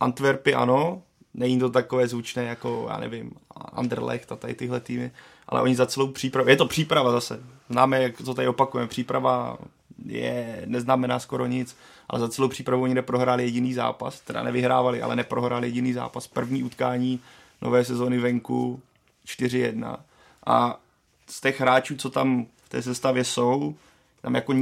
Antwerpy ano, není to takové zvučné jako, já nevím, Anderlecht a tady tyhle týmy, ale oni za celou přípravu, je to příprava zase, známe, jak to tady opakujeme, příprava je, neznamená skoro nic, ale za celou přípravu oni neprohráli jediný zápas, teda nevyhrávali, ale neprohráli jediný zápas. První utkání nové sezóny venku 4-1. A z těch hráčů, co tam v té sestavě jsou, tam jako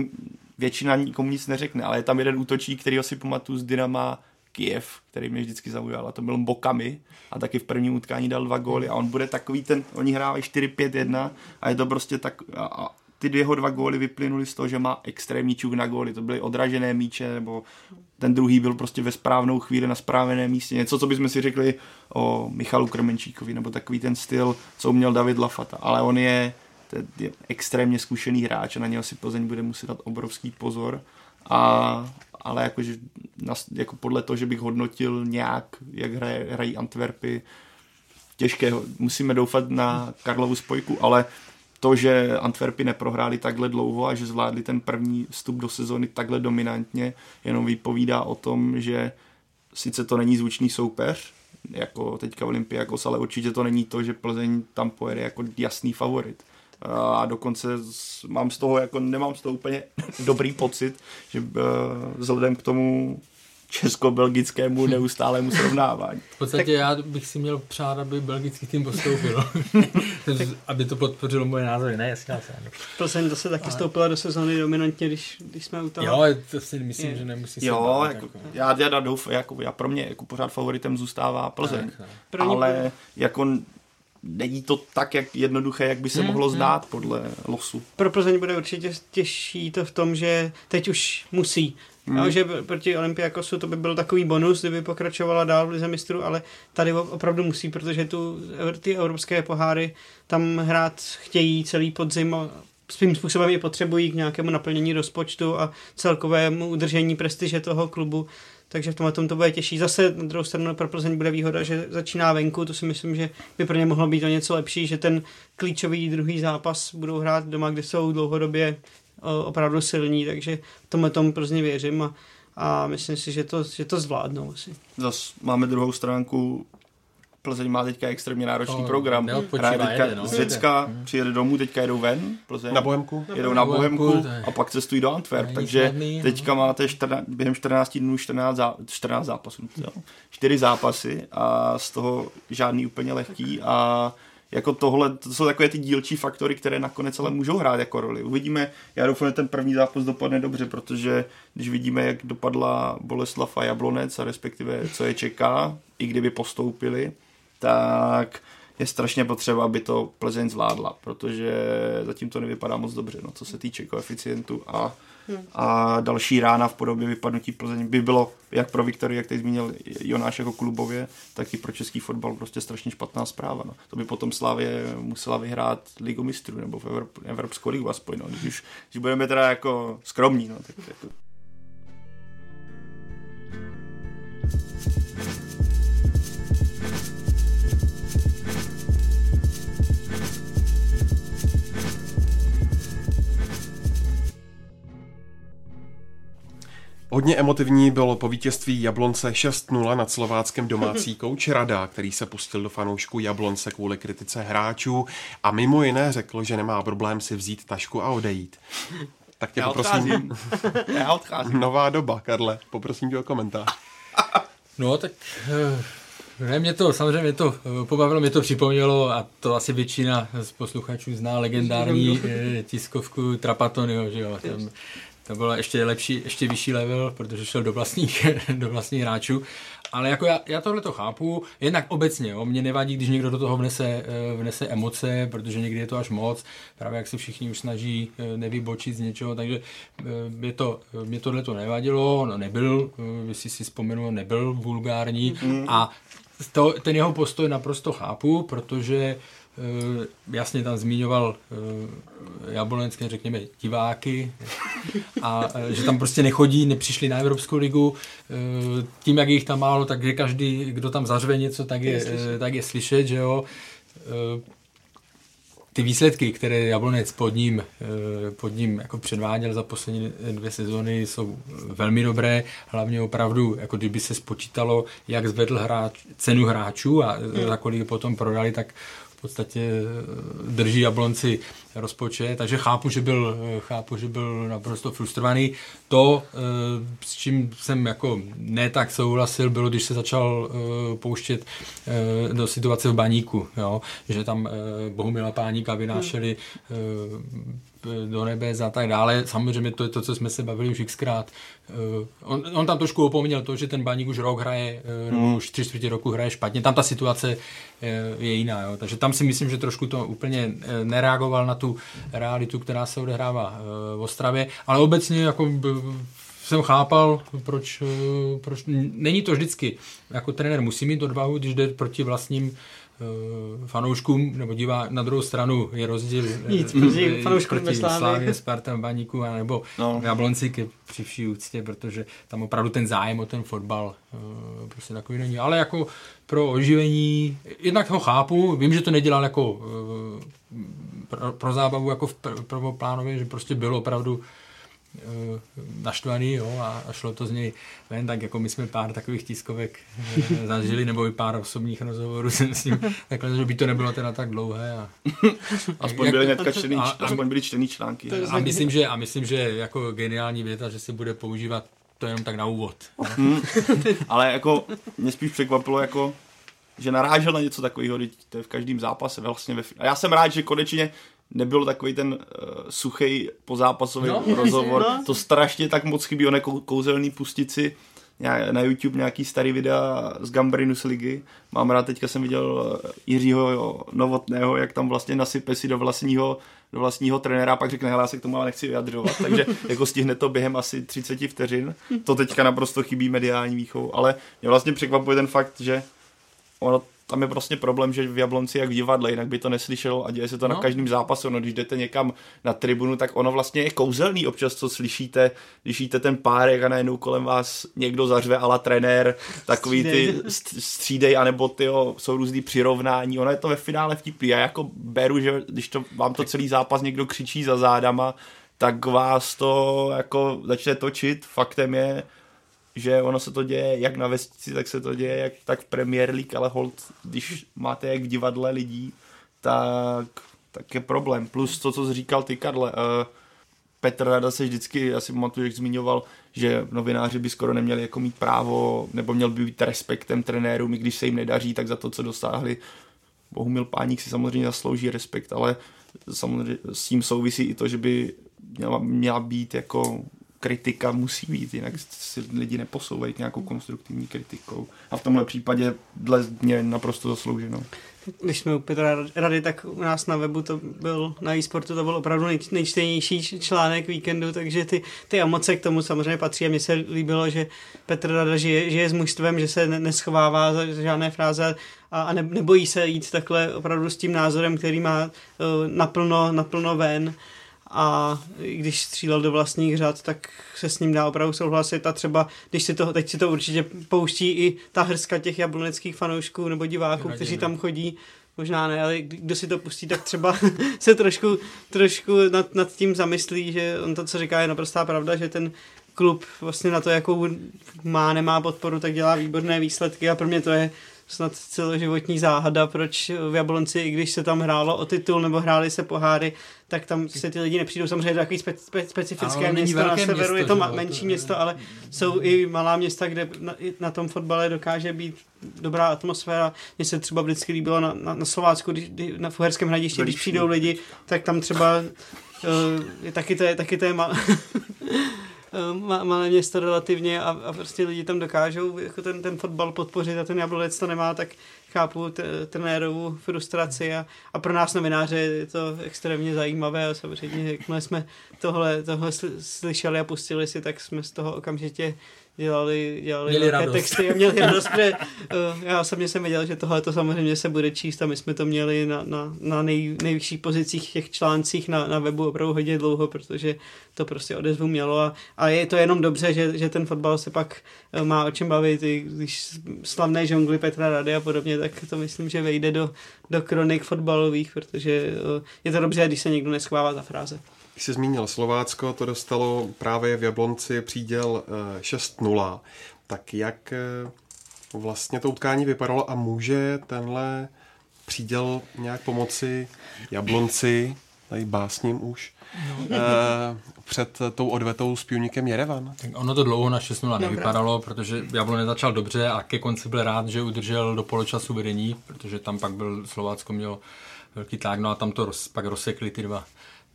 většina nikomu nic neřekne, ale je tam jeden útočník, který si pamatuju z Dynama Kiev, který mě vždycky zaujal, a to byl Bokami a taky v prvním utkání dal dva góly a on bude takový ten, oni hrávají 4-5-1 a je to prostě tak, a, a ty jeho dva góly vyplynuly z toho, že má extrémní čuk na góly. To byly odražené míče, nebo ten druhý byl prostě ve správnou chvíli na správném místě. Něco, co bychom si řekli o Michalu Krmenčíkovi, nebo takový ten styl, co měl David Lafata. Ale on je, je extrémně zkušený hráč a na něho si Plzeň bude muset dát obrovský pozor. A, ale jakože, jako podle toho, že bych hodnotil nějak, jak hraje, hrají Antwerpy, těžké. Musíme doufat na Karlovu spojku, ale to, že Antwerpy neprohráli takhle dlouho a že zvládli ten první vstup do sezóny takhle dominantně, jenom vypovídá o tom, že sice to není zvučný soupeř, jako teďka Olympiakos, ale určitě to není to, že Plzeň tam pojede jako jasný favorit. A dokonce mám z toho, jako nemám z toho úplně *laughs* dobrý pocit, že eh, vzhledem k tomu česko-belgickému neustálému srovnávání. V podstatě tak... já bych si měl přát, aby belgický tým postoupil. *laughs* aby to podpořilo moje názory. Ne, jasně, jasně. Plzeň zase taky stoupila do sezóny dominantně, když, když jsme u toho. Jo, to si myslím, je. že nemusí Jo, jako, jako. Já, já, douf, jako, já pro mě jako pořád favoritem zůstává Plzeň. Tak, ale jako není to tak jak jednoduché, jak by se Hmm, mohlo hmm. zdát podle losu. Pro Plzeň bude určitě těžší to v tom, že teď už musí. Hmm. Jo, že proti Olympiakosu to by byl takový bonus, kdyby pokračovala dál v Lize mistrů, ale tady opravdu musí, protože tu, ty evropské poháry tam hrát chtějí celý podzim a svým způsobem je potřebují k nějakému naplnění rozpočtu a celkovému udržení prestiže toho klubu. Takže v tomhle tom to bude těžší. Zase na druhou stranu pro Plzeň bude výhoda, že začíná venku, to si myslím, že by pro ně mohlo být o něco lepší, že ten klíčový druhý zápas budou hrát doma, kde jsou dlouhodobě opravdu silní, takže tomhle tomu Plzni věřím a, a myslím si, že to, že to zvládnou asi. Zas máme druhou stránku, Plzeň má teďka extrémně náročný To program. Hraje teďka jede, no. z Řecka, přijede domů, teďka jedou ven, Plzeň. Na Bohemku? jedou na Na Bohemku, Bohemku a pak cestují do Antwerp, takže snadný, no. teďka máte 14, během 14 dnů 14, zá, 14 zápasů, jo. 4 zápasy a z toho žádný úplně lehký a jako tohle, to jsou takové ty dílčí faktory, které nakonec ale můžou hrát jako roli. Uvidíme, já doufám, že ten první zápas dopadne dobře, protože když vidíme, jak dopadla Boleslav a Jablonec a respektive co je čeká, i kdyby postoupili, tak je strašně potřeba, aby to Plzeň zvládla, protože zatím to nevypadá moc dobře, no, co se týče koeficientu a, a další rána v podobě vypadnutí Plzeň by bylo jak pro Viktorii, jak teď zmínil Jonáš jako klubově, tak i pro český fotbal prostě strašně špatná zpráva. No. To by potom Slávě musela vyhrát Ligu mistrů nebo v Evrop, Evropskou ligu aspoň, no. když, už, když budeme teda jako skromní. No, tak jako, Hodně emotivní bylo po vítězství Jablonce 6-0 nad slováckém domácí *laughs* kouč Rada, který se pustil do fanoušků Jablonce kvůli kritice hráčů a mimo jiné řekl, že nemá problém si vzít tašku a odejít. Tak tě já poprosím, odcházím. *laughs* já odcházím. nová doba, Karle, poprosím tě o komentář. *laughs* No, tak eh, ne, mě to, samozřejmě mě to eh, pobavilo, mě to připomnělo a to asi většina z posluchačů zná legendární eh, tiskovku Trapatonyho, že jo, tam, to bylo ještě lepší, ještě vyšší level, protože šel do vlastních, *laughs* do vlastních hráčů. Ale jako já, já tohle to chápu, jednak obecně, jo, mě nevadí, když někdo do toho vnese, eh, vnese emoce, protože někdy je to až moc, právě jak se všichni už snaží eh, nevybočit z něčeho, takže eh, mě, to, mě tohle to nevadilo, no nebyl, eh, jestli si vzpomenu, nebyl vulgární mm-hmm. a to, ten jeho postoj naprosto chápu, protože jasně tam zmiňoval uh, jablonské, řekněme, diváky a uh, že tam prostě nechodí, nepřišli na Evropskou ligu. Tím, jak je jich tam málo, takže každý, kdo tam zařve něco, tak je, tak je slyšet, že jo. Ty výsledky, které Jablonec pod ním, eh, pod ním jako předváděl za poslední dvě sezóny, jsou velmi dobré. Hlavně opravdu, jako kdyby se spočítalo, jak zvedl hráč, cenu hráčů a za kolik je potom prodali, tak podstatě eh, drží Jablonci rozpočet, takže chápu, že byl, eh, chápu, že byl naprosto frustrovaný. To, eh, s čím jsem jako ne tak souhlasil, bylo, když se začal pouštět do situace v baníku, jo? že tam Bohumila Páníka vynášeli eh, do nebe a tak dále. Samozřejmě to je to, co jsme se bavili už xkrát. Eh, On, on tam trošku opomněl to, že ten baník už rok hraje, nebo už tři čtvrtě roku hraje špatně. Tam ta situace eh, je jiná. Jo? Takže tam si myslím, že trošku to úplně nereagoval na tu realitu, která se odehrává eh, v Ostravě. Ale obecně jako jsem chápal, proč, proč není to vždycky. Jako trenér musí mít odvahu, když jde proti vlastním fanouškům, nebo divá na druhou stranu je rozdíl eh, Nic proti eh, fanouškům proti ve Slávii. Slávě, Sparta, Baníku, a nebo No. Jablonci ke, při vší úctě, protože tam opravdu ten zájem o ten fotbal eh, prostě takový není. Ale jako pro oživení, jednak ho chápu, vím, že to nedělal jako eh, pro, pro zábavu jako v pr- prvoplánově, že prostě byl opravdu eh, naštvaný jo, a, a šlo to z něj ven, tak jako my jsme pár takových tiskovek eh, *laughs* zažili, nebo i pár osobních rozhovorů jsem s ním, takhle, že by to nebylo teda tak dlouhé. A, *laughs* Aspoň jak- byly hnedka čtený, a- aspoň byly čtený články. A myslím, že, a myslím, že jako geniální věta, že se bude používat to jenom tak na úvod. *laughs* Ale jako mě spíš překvapilo, jako, že narážel na něco takového, teď to je v každém zápase vlastně. Ve, a já jsem rád, že konečně nebyl takový ten uh, suchý pozápasový No, rozhovor. no. To strašně tak moc chybí, oné kou, kouzelný pustici na YouTube nějaký starý videa z Gambrinus ligy. Mám rád, teďka jsem viděl Jiřího Novotného, jak tam vlastně nasype si do vlastního do vlastního trenéra a pak řekne, hele, já se k tomu ale nechci vyjadřovat. Takže *laughs* jako stihne to během asi 30 vteřin. To teďka naprosto chybí mediální výchovou, ale mě vlastně překvapuje ten fakt, že ono tam je prostě problém, že v Jablonci jak v divadle, jinak by to neslyšelo a děje se to no. na každém zápasu. No, když jdete někam na tribunu, tak ono vlastně je kouzelný občas, co slyšíte, když jíte ten párek a najednou kolem vás někdo zařve ala trenér, takový ty střídej, anebo ty jsou různý přirovnání. Ono je to ve finále vtipný. Já jako beru, že když to, vám to celý zápas někdo křičí za zádama, tak vás to jako začne točit. Faktem je, že ono se to děje jak na vesnici, tak se to děje jak tak v Premier League, ale hold, když máte jak v divadle lidí, tak, tak je problém. Plus to, co jsi říkal ty, Karle, uh, Petr Rada se vždycky, asi pamatuju, jak zmiňoval, že novináři by skoro neměli jako mít právo, nebo měl by být respektem trenérům, i když se jim nedaří, tak za to, co dosáhli. Bohumil Páník si samozřejmě zaslouží respekt, ale samozřejmě s tím souvisí i to, že by měla, měla být jako kritika musí být, jinak si lidi neposouvají nějakou konstruktivní kritikou. A v tomhle případě dle mě naprosto zaslouženo. Když jsme u Petra Rady, tak u nás na webu to byl, na e-sportu to byl opravdu nej, nejčtenější článek víkendu, takže ty, ty emoce k tomu samozřejmě patří a mně se líbilo, že Petr Rada žije, žije s mužstvem, že se neschovává za žádné fráze a, a ne, nebojí se jít takhle opravdu s tím názorem, který má uh, naplno, naplno ven a když střílel do vlastních řad, tak se s ním dá opravdu souhlasit. A třeba, když si to, teď si to určitě pouští i ta hrska těch jabloneckých fanoušků nebo diváků, kteří tam chodí, možná ne, ale kdo si to pustí, tak třeba *laughs* se trošku, trošku nad, nad tím zamyslí, že on to, co říká, je naprostá pravda, že ten klub vlastně na to, jakou má, nemá podporu, tak dělá výborné výsledky. A pro mě to je snad celoživotní záhada, proč v Jablonci, i když se tam hrálo o titul nebo hráli se poháry, tak tam se ty lidi nepřijdou. Samozřejmě takový spe, spe, specifické město na severu, město, je to ma, menší to, město, ale jsou i malá města, kde na, na tom fotbale dokáže být dobrá atmosféra. Mně se třeba vždycky líbilo na, na, na Slovácku, když, na Fuherském hradišti, když přijdou lidi, tak tam třeba uh, je taky to je, taky to je mal... *laughs* Malé město relativně a, a prostě lidi tam dokážou jako ten, ten fotbal podpořit a ten Jablonec to nemá, tak chápu t- trenérovu frustraci a, a pro nás novináře je to extrémně zajímavé a samozřejmě, jakmile jsme tohle, tohle slyšeli a pustili si, tak jsme z toho okamžitě dělali, dělali měli radost. texty a měli *laughs* radost, protože uh, já osobně jsem věděl, že tohle to samozřejmě se bude číst a my jsme to měli na, na, na nej, nejvyšších pozicích těch článcích na, na webu opravdu hodně dlouho, protože to prostě odezvu mělo a, a je to jenom dobře, že, že ten fotbal se pak uh, má o čem bavit, i když slavné žongly Petra Rady a podobně, tak to myslím, že vejde do, do kronik fotbalových, protože uh, je to dobře, když se někdo neschvává za fráze. Když jsi zmínil Slovácko, to dostalo právě v Jablonci příděl 6-0. Eh, tak jak eh, vlastně to utkání vypadalo a může tenhle příděl nějak pomoci Jablonci, tady básním už, no. eh, před tou odvetou s půjníkem Jerevan? Tak ono to dlouho na 6 nevypadalo, protože Jablonec začal dobře a ke konci byl rád, že udržel do poločasu vedení, protože tam pak byl Slovácko měl velký tlak, no a tam to roz, pak rozsekli ty dva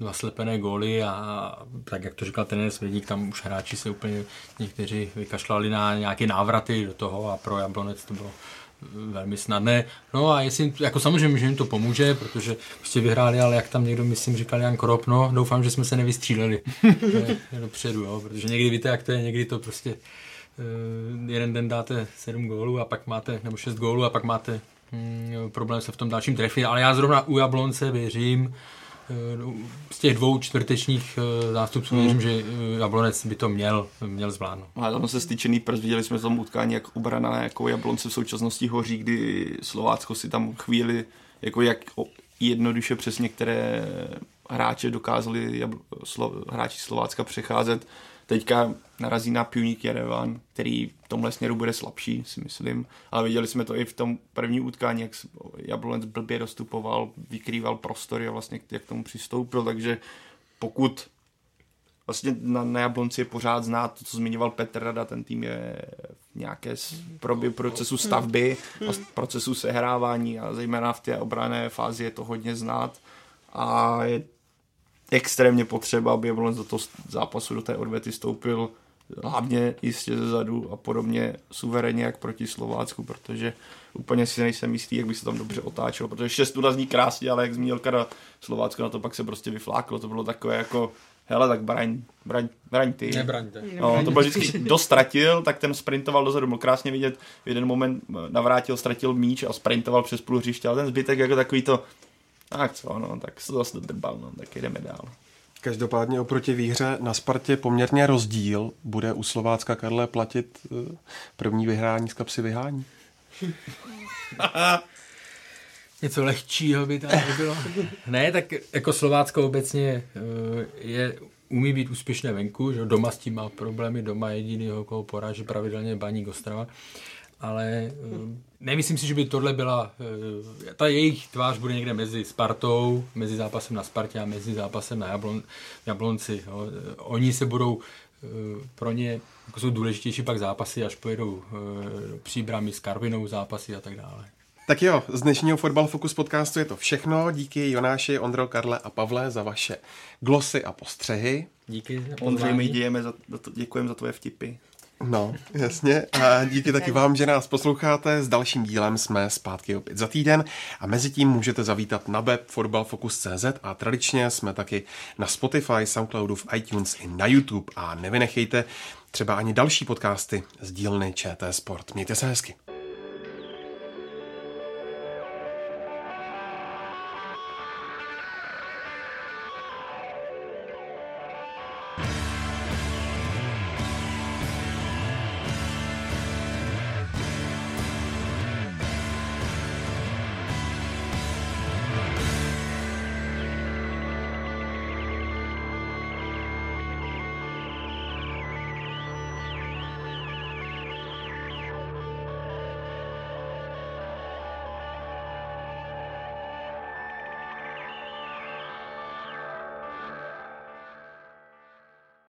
dva slepené góly a tak, jak to říkal trenér Svědík, tam už hráči se úplně někteří vykašlali na nějaké návraty do toho a pro Jablonec to bylo velmi snadné. No a jestli, jako samozřejmě, že jim to pomůže, protože prostě vyhráli, ale jak tam někdo, myslím, říkal Jan Krop, no doufám, že jsme se nevystříleli *laughs* dopředu, jo, protože někdy víte, jak to je, někdy to prostě uh, jeden den dáte sedm gólů a pak máte, nebo šest gólů a pak máte hmm, problém se v tom dalším trefit, ale já zrovna u Jablonce věřím, z těch dvou čtvrtečních eh, zástupců hmm. věřím, že eh, Jablonec by to měl, měl zvládnout. Ale tam se styčený prst, viděli jsme v tom utkání, jak obrana jako Jablonce v současnosti hoří, kdy Slovácko si tam chvíli jako jak jednoduše přes některé hráče dokázali Slo, hráči Slovácka přecházet. Teďka narazí na Pioník Jerevan, který v tomhle směru bude slabší, si myslím. Ale viděli jsme to i v tom první utkání, jak Jablonec blbě dostupoval, vykrýval prostory a vlastně jak k tomu přistoupil, takže pokud vlastně na, na Jablonci je pořád znát to, co zmiňoval Petr Rada, ten tým je v nějaké probě procesu stavby a procesu sehrávání a zejména v té obrané fázi je to hodně znát. A je extrémně potřeba, aby Jablonec do toho zápasu, do té odvety stoupil hlavně jistě ze zadu a podobně suverénně jak proti Slovácku, protože úplně si nejsem jistý, jak by se tam dobře otáčelo, protože šest zní krásně, ale jak zmínil Kada Slovácko na to pak se prostě vyfláklo, to bylo takové jako hele, tak braň, braň, braň ty. Nebraňte. No, to byl vždycky, kdo ztratil, tak ten sprintoval dozadu. Byl krásně vidět, v jeden moment navrátil, ztratil míč a sprintoval přes půl hřiště, ale ten zbytek jako takový to, tak co, no, tak se to zase dodrbal, no, tak jdeme dál. Každopádně oproti výhře na Spartě poměrně rozdíl. Bude u Slovácka Karle platit eh, první vyhrání z kapsy vyhání? *laughs* Něco lehčího by tam bylo. ne, tak jako Slovácko obecně eh, je, umí být úspěšné venku, že doma s tím má problémy, doma jediný, koho poráží pravidelně Baník Ostrava ale eh, nemyslím si, že by tohle byla, eh, ta jejich tvář bude někde mezi Spartou, mezi zápasem na Spartě a mezi zápasem na Jablon, Jablonci. Jo. Oni se budou eh, pro ně jako jsou důležitější pak zápasy, až pojedou do příbramy s Karvinou zápasy a tak dále. Tak jo, z dnešního Fotbal Focus podcastu je to všechno. Díky Jonáši, Ondro, Karle a Pavle za vaše glosy a postřehy. Díky. Ondřej, my dějeme za, děkujeme za tvoje vtipy. No, jasně. A díky taky vám, že nás posloucháte. S dalším dílem jsme zpátky opět za týden a mezi tím můžete zavítat na web fotbalfocus.cz a tradičně jsme taky na Spotify, Soundcloudu, v iTunes i na YouTube a nevynechejte třeba ani další podcasty z dílny ČT Sport. Mějte se hezky.